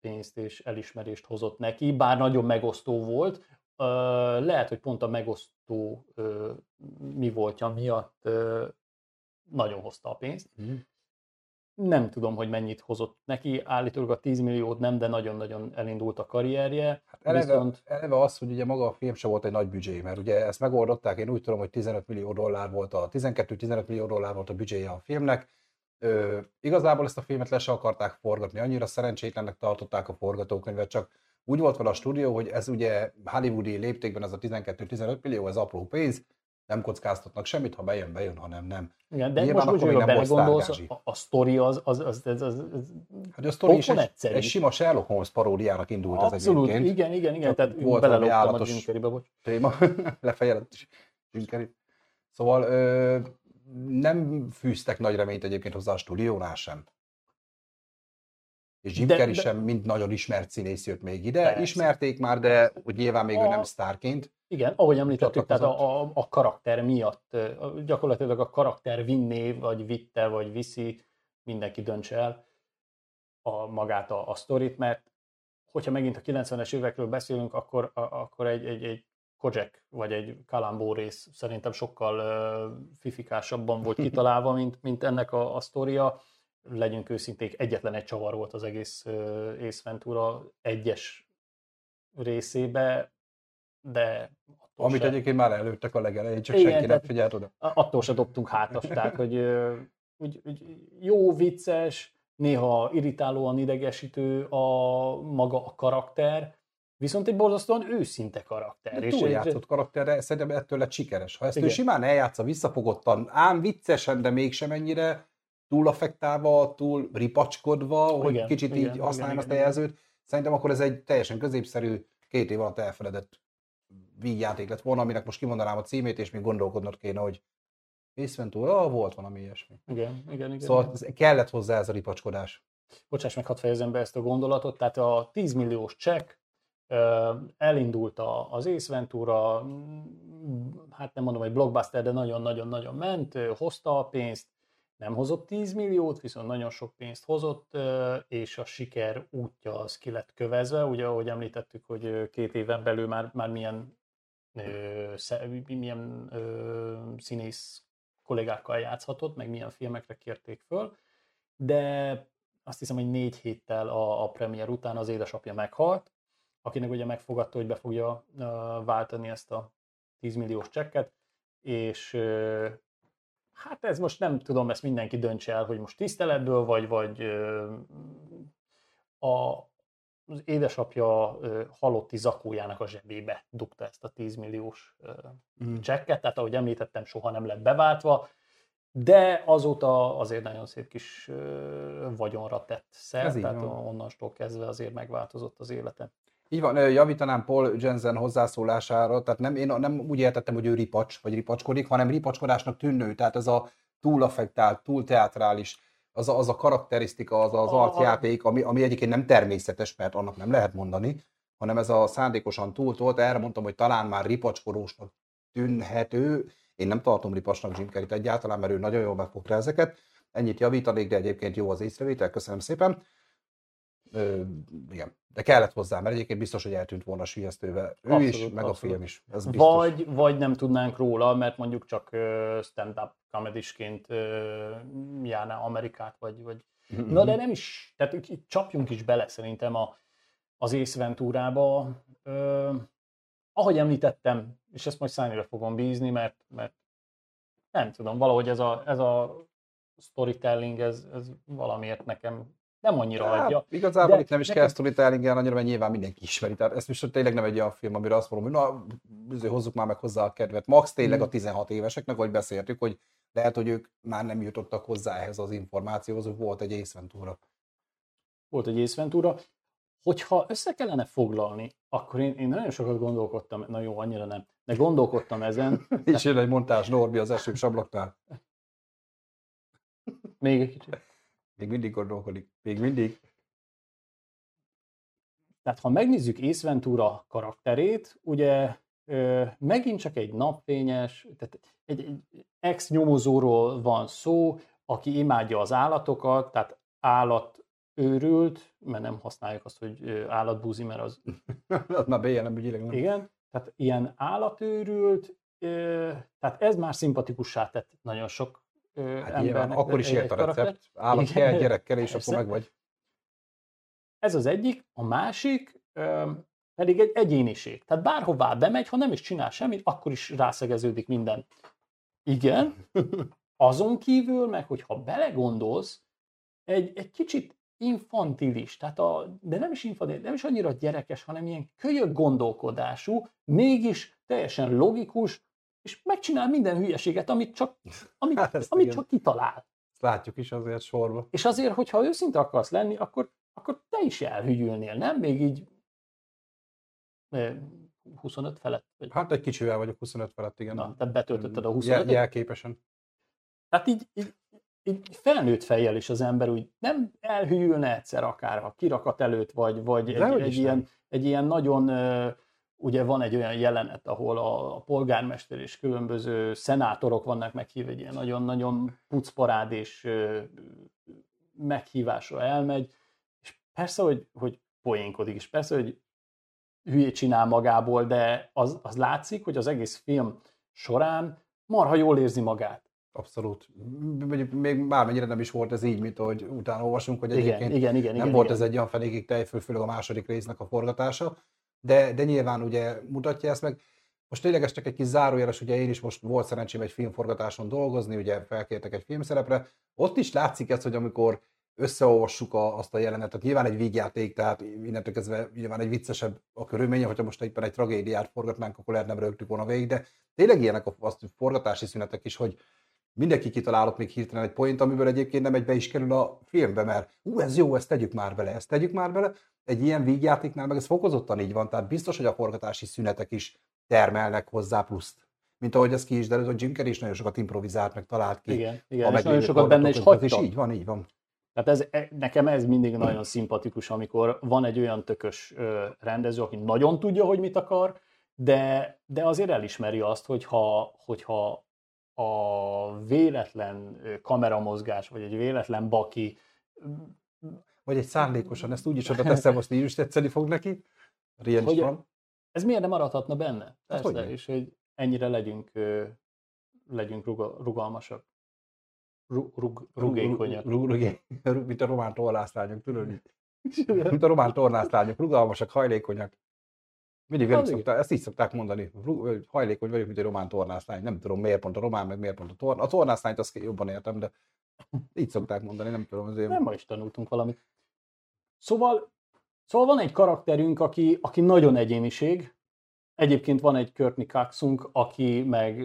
pénzt és elismerést hozott neki, bár nagyon megosztó volt. Lehet, hogy pont a megosztó mi voltja miatt nagyon hozta a pénzt. Mhm. Nem tudom, hogy mennyit hozott neki, állítólag a 10 milliót nem, de nagyon-nagyon elindult a karrierje. Hát eleve, Viszont- eleve az, hogy ugye maga a film se volt egy nagy büdzsé, mert ugye ezt megoldották, én úgy tudom, hogy 15 millió dollár volt a, 12-15 millió dollár volt a büdzséje a filmnek. Ö, igazából ezt a filmet le se akarták forgatni, annyira szerencsétlennek tartották a forgatókönyvet, csak úgy volt vele a stúdió, hogy ez ugye hollywoodi léptékben ez a 12-15 millió, ez apró pénz, nem kockáztatnak semmit, ha bejön, bejön, ha nem, nem. Igen, de Nyilván most, akkor most még hogy nem volt belegondolsz, a, a sztori az, az, az, az, az, az Hát a sztori is egy, egyszerű. egy sima Sherlock Holmes paródiának indult ez abszolút, egyébként. igen, igen, igen, tehát volt beleloptam a Jim Carreybe, bocs. téma, (laughs) lefejelett is Jim Carrey. Szóval ö, nem fűztek nagy reményt egyébként hozzá a stúdiónál sem. És Jim De- Carrey de- sem, mint nagyon ismert színész jött még ide. Persze. Ismerték már, de úgy nyilván még ő A- nem sztárként. Igen, ahogy említettük, tehát a, a, a karakter miatt, gyakorlatilag a karakter vinné, vagy vitte, vagy viszi, mindenki döntse el a, magát a, a sztorit, mert hogyha megint a 90-es évekről beszélünk, akkor, a, akkor egy, egy, egy Kojak vagy egy Kalambó rész szerintem sokkal ö, fifikásabban volt kitalálva, mint, mint ennek a, a sztoria. Legyünk őszinték, egyetlen egy csavar volt az egész Ace Ventura egyes részébe, de Amit se, egyébként már előttek a legelején, csak Igen, senki nem figyelt oda. attól se dobtunk hátas, tehát hogy úgy, úgy jó, vicces, néha irritálóan idegesítő a maga a karakter, viszont egy borzasztóan őszinte karakter. De és egy- túljátszott karakterre, szerintem ettől lett sikeres. Ha ezt ő Igen. simán eljátsza visszafogottan, ám viccesen, de mégsem ennyire túl affektálva, túl ripacskodva, hogy Igen, kicsit igen, így használja igen, azt a jelzőt, szerintem akkor ez egy teljesen középszerű, két év alatt elfeledett vígjáték lett volna, aminek most kimondanám a címét, és még gondolkodnod kéne, hogy Ace Ventura, ah, volt valami ilyesmi. Igen, igen, igen. Szóval igen. kellett hozzá ez a ripacskodás. Bocsáss meg, hadd fejezem be ezt a gondolatot. Tehát a 10 milliós csekk elindult az Ace Ventura, hát nem mondom, hogy blockbuster, de nagyon-nagyon-nagyon ment, hozta a pénzt, nem hozott 10 milliót, viszont nagyon sok pénzt hozott, és a siker útja az ki lett kövezve. Ugye, ahogy említettük, hogy két éven belül már, már milyen, ö, milyen ö, színész kollégákkal játszhatott, meg milyen filmekre kérték föl, de azt hiszem, hogy négy héttel a, a premier után az édesapja meghalt, akinek ugye megfogadta, hogy be fogja váltani ezt a 10 milliós csekket, és hát ez most nem tudom, ezt mindenki döntse el, hogy most tiszteletből, vagy, vagy a, az édesapja halotti zakójának a zsebébe dugta ezt a 10 milliós Mm. csekket, tehát ahogy említettem, soha nem lett beváltva, de azóta azért nagyon szép kis vagyonra tett szert, tehát van. onnantól kezdve azért megváltozott az élete. Így van, javítanám Paul Jensen hozzászólására, tehát nem, én nem úgy értettem, hogy ő ripacs, vagy ripacskodik, hanem ripacskodásnak tűnő, tehát ez a túl affektált, túl teatrális, az a, az a karakterisztika, az az A- arcjáték, ami, ami egyébként nem természetes, mert annak nem lehet mondani, hanem ez a szándékosan túltolt, erre mondtam, hogy talán már ripacskodósnak tűnhető, én nem tartom ripacsnak Jim Carrey-t egyáltalán, mert ő nagyon jól megfogta ezeket, ennyit javítanék, de egyébként jó az észrevétel, köszönöm szépen. Ö, igen, de kellett hozzá, mert egyébként biztos, hogy eltűnt volna sülyeztővel. Ő is, Abszolút, meg a abszolút. film is. Ez biztos. Vagy, vagy nem tudnánk róla, mert mondjuk csak stand-up comedisként járná Amerikát, vagy, vagy Mhm. Na de nem is, tehát itt- csapjunk is bele szerintem a, az Ace Venturába. Ö, ahogy említettem, és ezt majd Szányira fogom bízni, mert, mert nem tudom, valahogy ez a, ez a storytelling, ez, ez valamiért nekem nem annyira Hát, adja. Igazából De itt nem is nekem- kell storytelling annyira, mert nyilván mindenki ismeri. Tehát ez most tényleg nem egy olyan film, amire azt mondom, hogy na, azért hozzuk már meg hozzá a kedvet. Max tényleg a 16 éveseknek, ahogy beszéltük, hogy lehet, hogy ők már nem jutottak hozzá ehhez az információhoz, hogy volt egy Ace Ventura. Volt egy Ace Ventura. Hogyha össze kellene foglalni, akkor én, én nagyon sokat gondolkodtam, na jó, annyira nem, de gondolkodtam ezen, (laughs) És jön egy montás Norbi az esős ablaknál. még egy kicsit. Még mindig gondolkodik. Még mindig. Tehát ha megnézzük Ace Ventura karakterét, ugye ö, megint csak egy napfényes, tehát egy, egy ex-nyomozóról van szó, aki imádja az állatokat, tehát állatőrült, mert nem használjuk azt, hogy állatbúzi, mert az (laughs) már bejelem ügyileg nem. igen, tehát ilyen állatőrült, ö, tehát ez már szimpatikussá tett nagyon sok Hát embernek. akkor is ért a karakter. recept. Állat Igen. kell, gyerekkel, és Persze. akkor meg vagy. Ez az egyik, a másik pedig egy egyéniség. Tehát bárhová bemegy, ha nem is csinál semmit, akkor is rászegeződik minden. Igen, (laughs) azon kívül meg, hogyha belegondolsz, egy, egy kicsit infantilis, tehát a, de nem is infantilis, nem is annyira gyerekes, hanem ilyen kölyök gondolkodású, mégis teljesen logikus, és megcsinál minden hülyeséget, amit csak, amit, Hát ezt amit igen. csak kitalál. Ezt látjuk is azért sorba. És azért, hogyha őszinte akarsz lenni, akkor, akkor te is elhügyülnél, nem? Még így eh, 25 felett? Vagy, Hát egy kicsivel vagyok 25 felett, igen. na, tehát betöltötted a Jel, 25 jelképesen. Tehát így, így, így felnőtt fejjel is az ember úgy nem elhűlne egyszer akár a kirakat előtt, vagy, vagy egy, egy, ilyen, egy ilyen nagyon, ugye van egy olyan jelenet, ahol a, a polgármester és különböző szenátorok vannak meghívva, egy ilyen nagyon-nagyon pucparád és meghívásra elmegy, és persze, hogy, hogy poénkodik, és persze, hogy hülyét csinál magából, de az, az látszik, hogy az egész film során marha jól érzi magát. Abszolút. Még bármennyire nem is volt ez így, mint ahogy utána olvasunk, hogy Igen, egyébként igen, igen. nem igen, volt igen. ez egy olyan fenékig tejföl, főleg a második résznek a forgatása, de, de nyilván ugye mutatja ezt meg. Most tényleg csak egy kis zárójeles, ugye én is most volt szerencsém egy filmforgatáson dolgozni, ugye felkértek egy filmszerepre, ott is látszik ez, hogy amikor összeolvassuk a, azt a jelenetet, nyilván egy vígjáték, tehát innentől kezdve nyilván egy viccesebb a körülménye, hogyha most éppen egy tragédiát forgatnánk, akkor lehet nem rögtük volna végig, de tényleg ilyenek a, azt, forgatási szünetek is, hogy mindenki kitalálott még hirtelen egy point, amiből egyébként nem egy be is kerül a filmbe, mert ú, ez jó, ezt tegyük már bele, ezt tegyük már bele. Egy ilyen vígjátéknál meg ez fokozottan így van, tehát biztos, hogy a forgatási szünetek is termelnek hozzá pluszt. Mint ahogy ez ki is derült, hogy Jim Carrey is nagyon sokat improvizált, meg talált ki. Igen, igen és nagyon sokat benne is hagytak. És így van, így van. Tehát ez, e- nekem ez mindig nagyon szimpatikus, amikor van egy olyan tökös rendező, aki nagyon tudja, hogy mit akar, de, de azért elismeri azt, hogyha, hogyha a véletlen kameramozgás, vagy egy véletlen baki, Vagy egy szándékosan, ezt úgy is oda teszem, (laughs) most így is tetszeni fog neki. Ilyen is Hogy- van. ez miért nem maradhatna benne? Persze, hogyne. és hogy ennyire legyünk, legyünk ruga, rugalmasak. Ru, rug, rugékonyak. Rug- rug- rug- Mint a román tornászlányok, tudod? (laughs) Mint a román tornászlányok, rugalmasak, hajlékonyak. Mindig velük Az igen. szokták, ezt így szokták mondani, hogy hajlékony vagyok, mint egy román tornászlány. Nem tudom, miért pont a román, meg miért pont a torna. A tornászlányt azt jobban értem, de (clears throat) így szokták mondani, nem tudom, azért. Nem, ma is tanultunk valamit. Szóval, szóval van egy karakterünk, aki, aki nagyon egyéniség. Egyébként van egy Courtney Coxunk, aki meg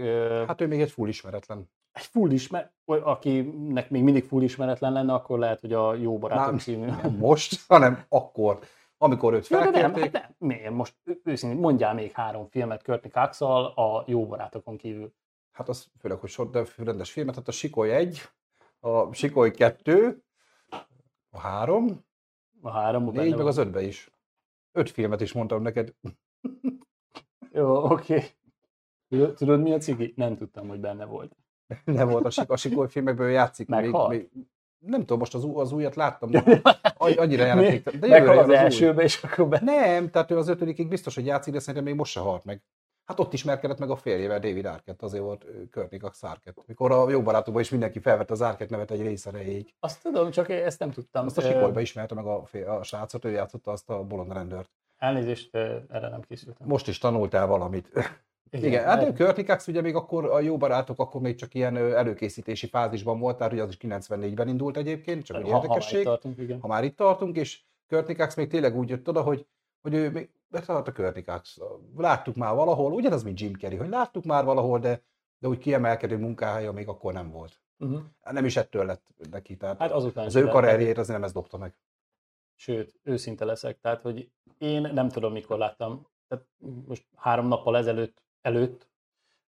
Hát ő még egy full ismeretlen. egy full ismer, akinek még mindig full ismeretlen lenne, akkor lehet, hogy a Jó Barátok Nem, című. nem most, hanem akkor, amikor őt Ja, de nem, felkérték. hát nem, miért? Most őszintén mondjál még három filmet Courtney cox a Jó Barátokon kívül. Hát az főleg, hogy sor, de rendes filmet, hát a Sikoly 1, a Sikoly 2, a 3, A három a 4, meg az 5 is. Öt filmet is mondtam neked. (laughs) Jó, oké. Tudod, tudod, mi a cigi? Nem tudtam, hogy benne volt. Nem volt a, Sik- a Sikoly filmekből játszik. Még, Meghalt? még, nem tudom, most az, ú- az újat láttam, de (laughs) annyira jelenték. De jövőre az új. elsőbe, és akkor be... Nem, tehát ő az ötödikig biztos, hogy játszik, de szerintem még most se halt meg. Hát ott ismerkedett meg a férjével, David Arquette, azért volt Körnik a Arquette. Mikor a jó barátokban is mindenki felvette az Arquette nevet egy rész erejéig. Azt tudom, csak ezt nem tudtam. Azt a Ö, Sikolyba ismerte meg a, fél, a srácot, ő játszotta azt a bolond rendőrt. Elnézést, erre nem készültem. Most is tanultál valamit. Igen, Igen hát a Courtney Cox ugye még akkor a jó barátok akkor még csak ilyen előkészítési fázisban volt, tehát ugye az is 94-ben indult egyébként, csak egy ha, érdekesség. Ha már itt tartunk, igen. Ha már itt tartunk, és Cox még tényleg úgy jött oda, hogy, hogy ő még betart a Cox. Láttuk már valahol, ugyanaz, mint Jim Carrey, hogy láttuk már valahol, de, de úgy kiemelkedő munkája még akkor nem volt. Uh-huh. Nem is ettől lett neki, tehát hát azután az ő karrierjét azért nem ez dobta meg. Sőt, őszinte leszek, tehát hogy én nem tudom, mikor láttam, tehát most három nappal ezelőtt, előtt,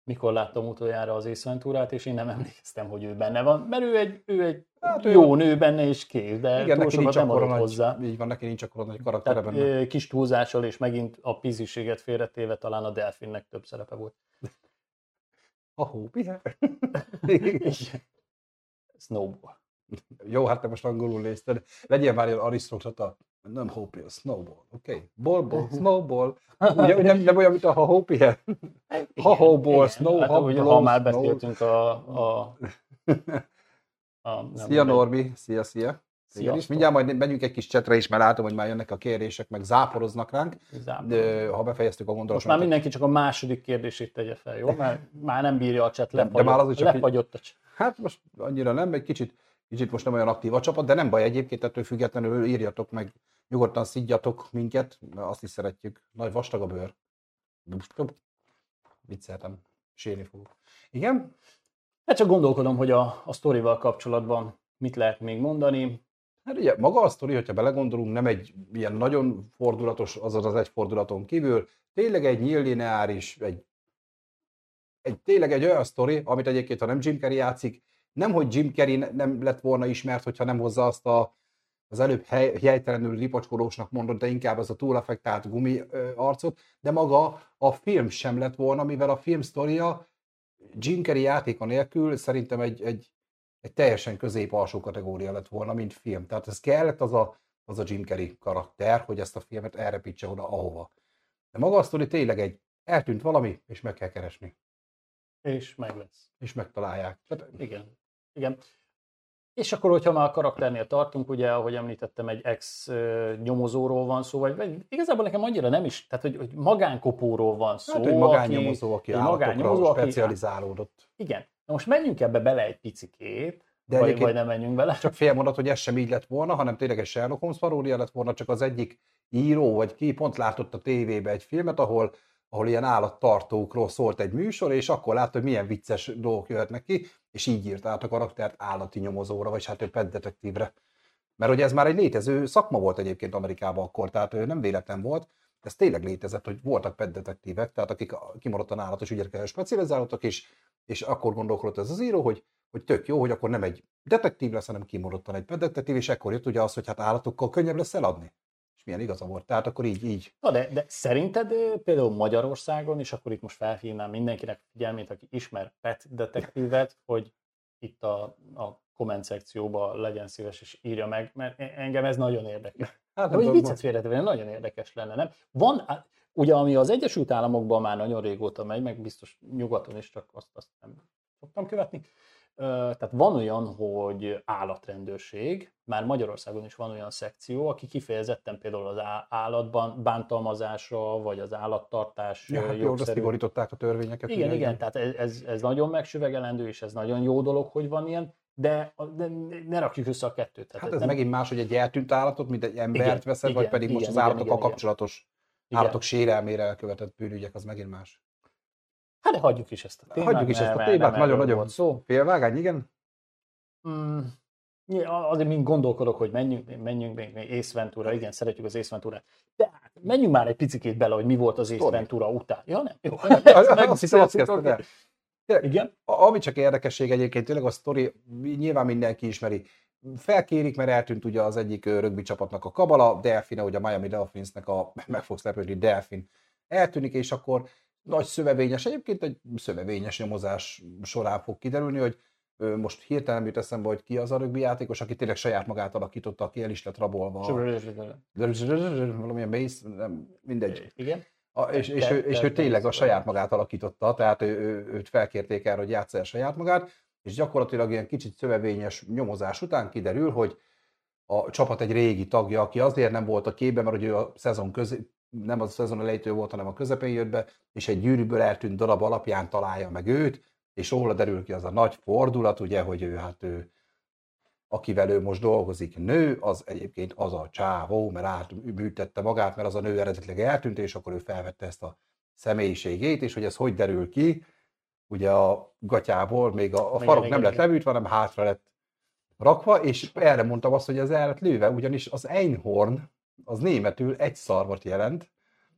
mikor láttam utoljára az észventúrát, és én nem (laughs) emlékeztem, hogy ő benne van, mert ő egy, ő egy hát jó ő... nő benne, és kész, de Igen, túl sokat nem adott hozzá. Így van, neki nincs akkor nagy karaktere Tehát, benne. Kis túlzással, és megint a piziséget félretéve talán a delfinnek több szerepe volt. A hópi? (laughs) Snowball. Jó, hát te most angolul nézted. Legyél már ilyen arisztokrata. Nem a Snowball. Oké. Okay. Ball, ball, (laughs) Snowball. Ugye nem, nem olyan, mint a ha Hopi Ha Hoball, Snow, hát, ha, ha már beszéltünk a, a, a (laughs) Szia Norbi, szia, szia. Igen, és mindjárt majd menjünk egy kis csetre is, mert látom, hogy már jönnek a kérdések, meg záporoznak ránk. De, ha befejeztük a gondolatot. Most már mindenki csak a második kérdését tegye fel, jó? Mert már nem bírja a cset, lefagyott, de már az, csak lefagyott a cset. Hát most annyira nem, egy kicsit, kicsit most nem olyan aktív a csapat, de nem baj egyébként, ettől függetlenül írjatok meg, nyugodtan szidjatok minket, mert azt is szeretjük. Nagy vastag a bőr. Vicceltem, sérni fogok. Igen? Hát csak gondolkodom, hogy a, a sztorival kapcsolatban mit lehet még mondani. Hát ugye maga a sztori, hogyha belegondolunk, nem egy ilyen nagyon fordulatos, azaz az egy fordulaton kívül, tényleg egy nyíllineáris, egy, egy, tényleg egy olyan sztori, amit egyébként, ha nem Jim Carrey játszik, nem, hogy Jim Carrey nem lett volna ismert, hogyha nem hozza azt a, az előbb hely, helytelenül ripocskolósnak mondott, de inkább az a túlafektált gumi arcot, de maga a film sem lett volna, mivel a film sztoria Jim Carrey játéka nélkül szerintem egy, egy, egy teljesen közép-alsó kategória lett volna, mint film. Tehát ez kellett az a, az a Jim Carrey karakter, hogy ezt a filmet elrepítse oda, ahova. De maga a sztori tényleg egy eltűnt valami, és meg kell keresni. És meg lesz. És megtalálják. Tehát, igen. Igen. És akkor, hogyha már a karakternél tartunk, ugye, ahogy említettem, egy ex nyomozóról van szó, vagy, vagy igazából nekem annyira nem is, tehát hogy, hogy magánkopóról van szó. Hát, egy magánnyomozó, aki, aki magánnyomozó, aki specializálódott. Igen. Na most menjünk ebbe bele egy picikét, de vagy, vagy nem menjünk bele. Csak fél mondat, hogy ez sem így lett volna, hanem tényleg egy Sherlock Holmes paródia lett volna, csak az egyik író, vagy ki pont látott a tévébe egy filmet, ahol ahol ilyen állattartókról szólt egy műsor, és akkor látta, hogy milyen vicces dolgok jöhetnek ki, és így írt át a karaktert állati nyomozóra, vagy hát ő detektívre. Mert hogy ez már egy létező szakma volt egyébként Amerikában akkor, tehát nem véletlen volt, ez tényleg létezett, hogy voltak pet detektívek, tehát akik kimaradtan állatos ügyekkel specializálódtak, és, és akkor gondolkodott ez az író, hogy, hogy tök jó, hogy akkor nem egy detektív lesz, hanem kimaradtan egy pet detektív, és akkor jött ugye az, hogy hát állatokkal könnyebb lesz eladni és milyen igaza volt. Tehát akkor így, így. Na de, de szerinted például Magyarországon, és akkor itt most felhívnám mindenkinek figyelmét, aki ismer pet detektívet, hogy itt a, a komment szekcióba legyen szíves és írja meg, mert e, engem ez nagyon érdekel. Hát, nem hogy viccet félretéve, nagyon érdekes lenne, nem? Van, ugye ami az Egyesült Államokban már nagyon régóta megy, meg biztos nyugaton is, csak azt, azt nem szoktam követni, tehát van olyan, hogy állatrendőrség, már Magyarországon is van olyan szekció, aki kifejezetten például az állatban bántalmazásra, vagy az állattartás ja, hát jogszerű... szigorították a törvényeket. Igen, igen, igen, tehát ez, ez nagyon megsüvegelendő, és ez nagyon jó dolog, hogy van ilyen, de, de ne rakjuk össze a kettőt. Tehát hát ez nem... megint más, hogy egy eltűnt állatot, mint egy embert igen, veszed, igen, vagy pedig igen, most az állatokkal igen, kapcsolatos igen. állatok sérelmére elkövetett bűnügyek, az megint más. Hát de hagyjuk is ezt a témát. Hagyjuk is ezt a témát, nagyon-nagyon szó. Félvágány, igen? Mm, azért mind gondolkodok, hogy menjünk, menjünk még, még Ace Ventura, igen, szeretjük az Ace Ventura-t. De hát, menjünk már egy picit bele, hogy mi volt az Ace Ventura után. Ja, nem? Jó. (laughs) Azt hiszem, azt kezdted el. Igen? Ami csak érdekesség egyébként, tényleg a sztori, nyilván mindenki ismeri. Felkérik, mert eltűnt ugye az egyik rögbi csapatnak a kabala, Delfine, ugye a Miami Dolphinsnek a, (laughs) meg fogsz lepődni, Delfin eltűnik, és akkor nagy szövevényes, egyébként egy szövevényes nyomozás során fog kiderülni, hogy most hirtelen jut eszembe, hogy ki az a rögbi játékos, aki tényleg saját magát alakította, aki el is lett rabolva. Valamilyen base, nem, mindegy. Igen. A, és, és, ő, és ő tényleg a saját magát alakította, tehát ő, ő, őt felkérték el, hogy játsza el saját magát, és gyakorlatilag ilyen kicsit szövevényes nyomozás után kiderül, hogy a csapat egy régi tagja, aki azért nem volt a képben, mert hogy ő a szezon közé, nem az a szezon elejétől volt, hanem a közepén jött be, és egy gyűrűből eltűnt darab alapján találja meg őt, és róla derül ki az a nagy fordulat, ugye, hogy ő hát ő, akivel ő most dolgozik nő, az egyébként az a csávó, mert átműtette magát, mert az a nő eredetileg eltűnt, és akkor ő felvette ezt a személyiségét, és hogy ez hogy derül ki, ugye a gatyából még a, a farok nem lett levűtve, hanem hátra lett rakva, és erre mondtam azt, hogy ez el lett lőve, ugyanis az Einhorn, az németül egy szarvat jelent,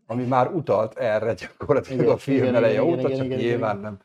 ami már utalt erre gyakorlatilag igen, a film igen, eleje igen, óta, igen, csak igen, nyilván igen. nem,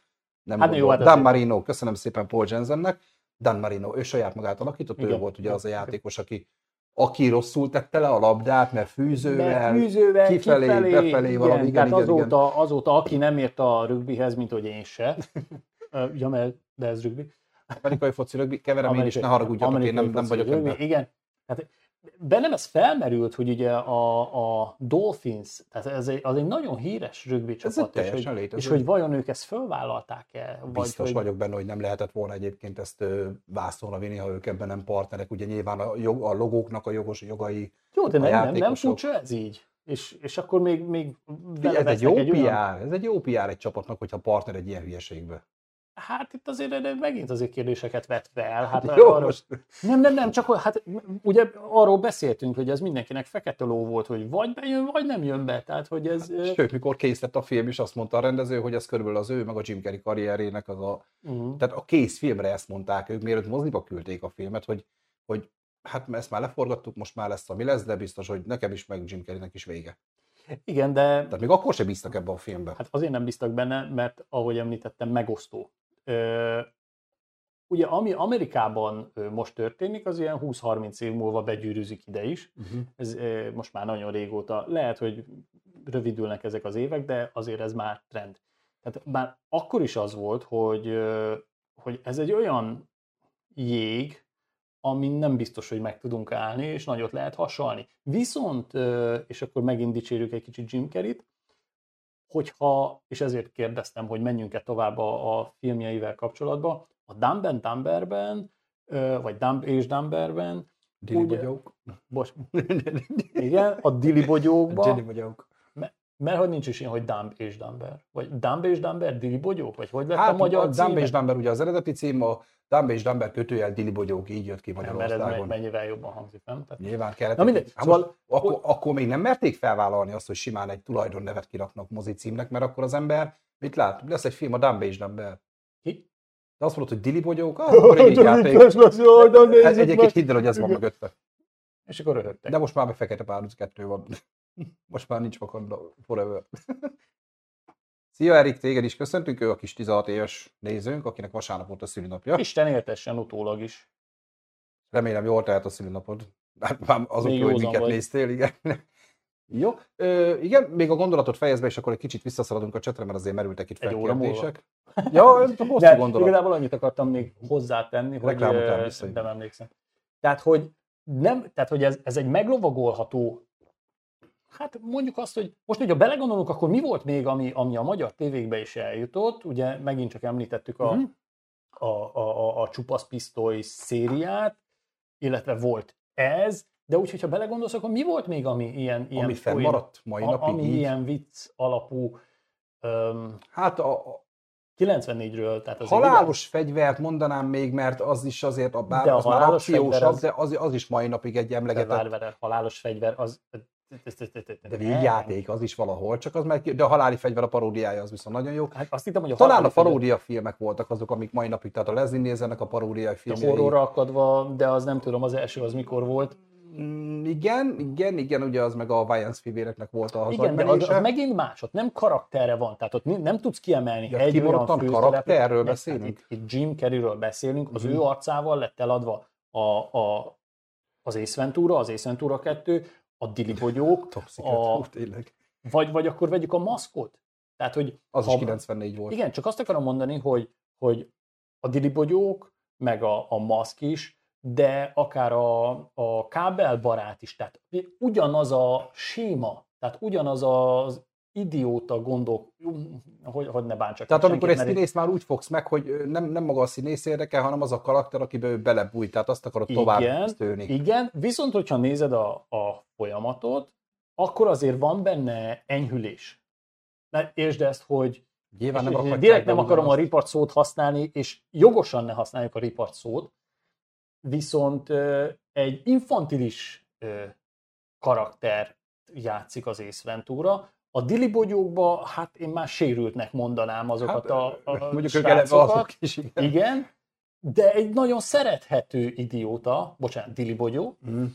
nem hát jó, hát Dan Marino, köszönöm szépen Paul Jensennek, Dan Marino, ő saját magát alakított, igen. ő volt ugye az a játékos, aki aki rosszul tette le a labdát, mert fűzővel, mert fűzővel kifelé, kifelé, befelé igen, valami. Igen, tehát igen, azóta, igen. azóta, aki nem ért a rögbihez, mint hogy én se, (laughs) ja, mert, de ez rögbi. Amerikai foci rögbi, keverem Amerikai, én is, ne haragudjatok, én nem, nem vagyok rögbi, ebben. Igen, hát bennem ez felmerült, hogy ugye a, a Dolphins, tehát ez egy, az egy nagyon híres rögbi csapat, és hogy, és hogy vajon ők ezt fölvállalták-e? Vagy Biztos hogy... vagyok benne, hogy nem lehetett volna egyébként ezt vászolna vinni, ha ők ebben nem partnerek. Ugye nyilván a, jog, a logóknak a jogos jogai. Jó, de nem, nem, nem furcsa ez így? És, és akkor még, még ez egy jó egy PR, olyan... ez egy jó PR egy csapatnak, hogyha partner egy ilyen hülyeségbe. Hát itt azért megint azért kérdéseket vet fel. Hát Jó, arra, most... Nem, nem, nem, csak hát ugye arról beszéltünk, hogy ez mindenkinek fekete ló volt, hogy vagy bejön, vagy nem jön be. Tehát, hogy ez... Hát, sőt, mikor készített a film is, azt mondta a rendező, hogy ez körülbelül az ő, meg a Jim Carrey karrierének az a... Uh-huh. Tehát a kész filmre ezt mondták ők, mielőtt moziba küldték a filmet, hogy, hogy hát ezt már leforgattuk, most már lesz, ami lesz, de biztos, hogy nekem is, meg Jim Carreynek is vége. Igen, de... Tehát még akkor sem bíztak ebbe a filmbe. Hát azért nem bíztak benne, mert ahogy említettem, megosztó. Ugye ami Amerikában most történik, az ilyen 20-30 év múlva begyűrűzik ide is. Uh-huh. Ez most már nagyon régóta. Lehet, hogy rövidülnek ezek az évek, de azért ez már trend. Tehát már akkor is az volt, hogy, hogy ez egy olyan jég, amin nem biztos, hogy meg tudunk állni, és nagyot lehet hasalni. Viszont, és akkor megint dicsérjük egy kicsit Jim Carrey-t, hogyha, és ezért kérdeztem, hogy menjünk-e tovább a, a filmjeivel kapcsolatban, a Dumb and Dumberben, vagy Dumb és Dumberben, Dili bogyók. Bocs. (laughs) Igen, a Dili bogyókban. Mert hogy nincs is ilyen, hogy Dumb és Dumber? Vagy Dumb és Dumber, Dili bogyók? Vagy hogy lett hát, a magyar a Dumb és Dumber ugye az eredeti cím, a Dumb és Dumber kötőjel Dili bogyók így jött ki Magyarországon. Mert ez mennyivel jobban hangzik, nem? Tehát... Nyilván kellett. Na mindegy. Hát szóval... akkor, akkor, még nem merték felvállalni azt, hogy simán egy tulajdonnevet kiraknak mozi címnek, mert akkor az ember mit lát? Lesz egy film a Dumb és Dumber. Ki? De azt mondod, hogy Dili bogyók? (laughs) Ah, akkor egy játék. Egyébként hidd el, hogy ez van mögötte. És akkor röhögtek. De most már be Fekete Párduc kettő van. Most már nincs Wakanda Forever. (laughs) Szia Erik, téged is köszöntünk, ő a kis 16 éves nézőnk, akinek vasárnap volt a szülinapja. Isten éltessen utólag is. Remélem jól telt a szülinapod. Hát már azok, hogy minket vagy. néztél, igen. Jó, Ö, igen, még a gondolatot fejezve, és akkor egy kicsit visszaszaladunk a csetre, mert azért merültek itt felkérdések. Ja, (laughs) hosszú De gondolat. Igazából annyit akartam még hozzátenni, hogy nem emlékszem. Tehát, hogy nem, tehát, hogy ez, ez egy meglovagolható Hát mondjuk azt, hogy most, hogyha belegondolunk, akkor mi volt még, ami, ami a magyar tévékbe is eljutott? Ugye megint csak említettük a, uh-huh. a, a, a, a csupasz pisztoly szériát, illetve volt ez, de úgy, hogyha belegondolsz, akkor mi volt még, ami ilyen... ilyen ami fennmaradt mai napig Ami így. ilyen vicc alapú... Um, hát a, 94-ről. Tehát az halálos egy fegyvert mondanám még, mert az is azért, a bár de az már akciósabb, az, de az, az is mai napig egy emlegetett. De halálos fegyver, az de végjáték az is valahol, csak az meg, de a haláli fegyver a paródiája az viszont nagyon jó. Hát azt hittem, hogy a Talán a paródia filmek voltak azok, amik mai napig, tehát a Leslie Nielsennek a paródiai filmjei. A horrorra akadva, de az nem tudom, az első az mikor volt. Mm, igen, igen, igen, ugye az meg a Vajans fivéreknek volt a Igen, de az, az, megint más, ott nem karakterre van, tehát ott nem tudsz kiemelni ja, egy olyan karakterről beszélünk? Itt, itt Jim Carreyről beszélünk, az mm. ő arcával lett eladva a, a, az Ace Ventura, az Ace Ventura 2, a dilibogyók, a, vagy, vagy akkor vegyük a maszkot. Tehát, hogy az ha, is 94 volt. Igen, csak azt akarom mondani, hogy, hogy a dilibogyók, meg a, a maszk is, de akár a, a kábelbarát is, tehát ugyanaz a séma, tehát ugyanaz az idióta gondok, hogy, hogy ne bántsak. Tehát amikor egy színész már úgy fogsz meg, hogy nem, nem maga a színész érdekel, hanem az a karakter, akiben ő belebújt, tehát azt akarod tovább igen, Igen, viszont hogyha nézed a, a folyamatot, akkor azért van benne enyhülés. Mert értsd ezt, hogy Nyilván nem és direkt nem akarom a ugyanazt. ripart szót használni, és jogosan ne használjuk a ripart szót, viszont egy infantilis karakter játszik az Ace Ventura. A Dili bogyókba, hát én már sérültnek mondanám azokat a, a mondjuk ők eleve azok is, igen. Igen, de egy nagyon szerethető idióta, bocsánat, Dili bogyó, Mm.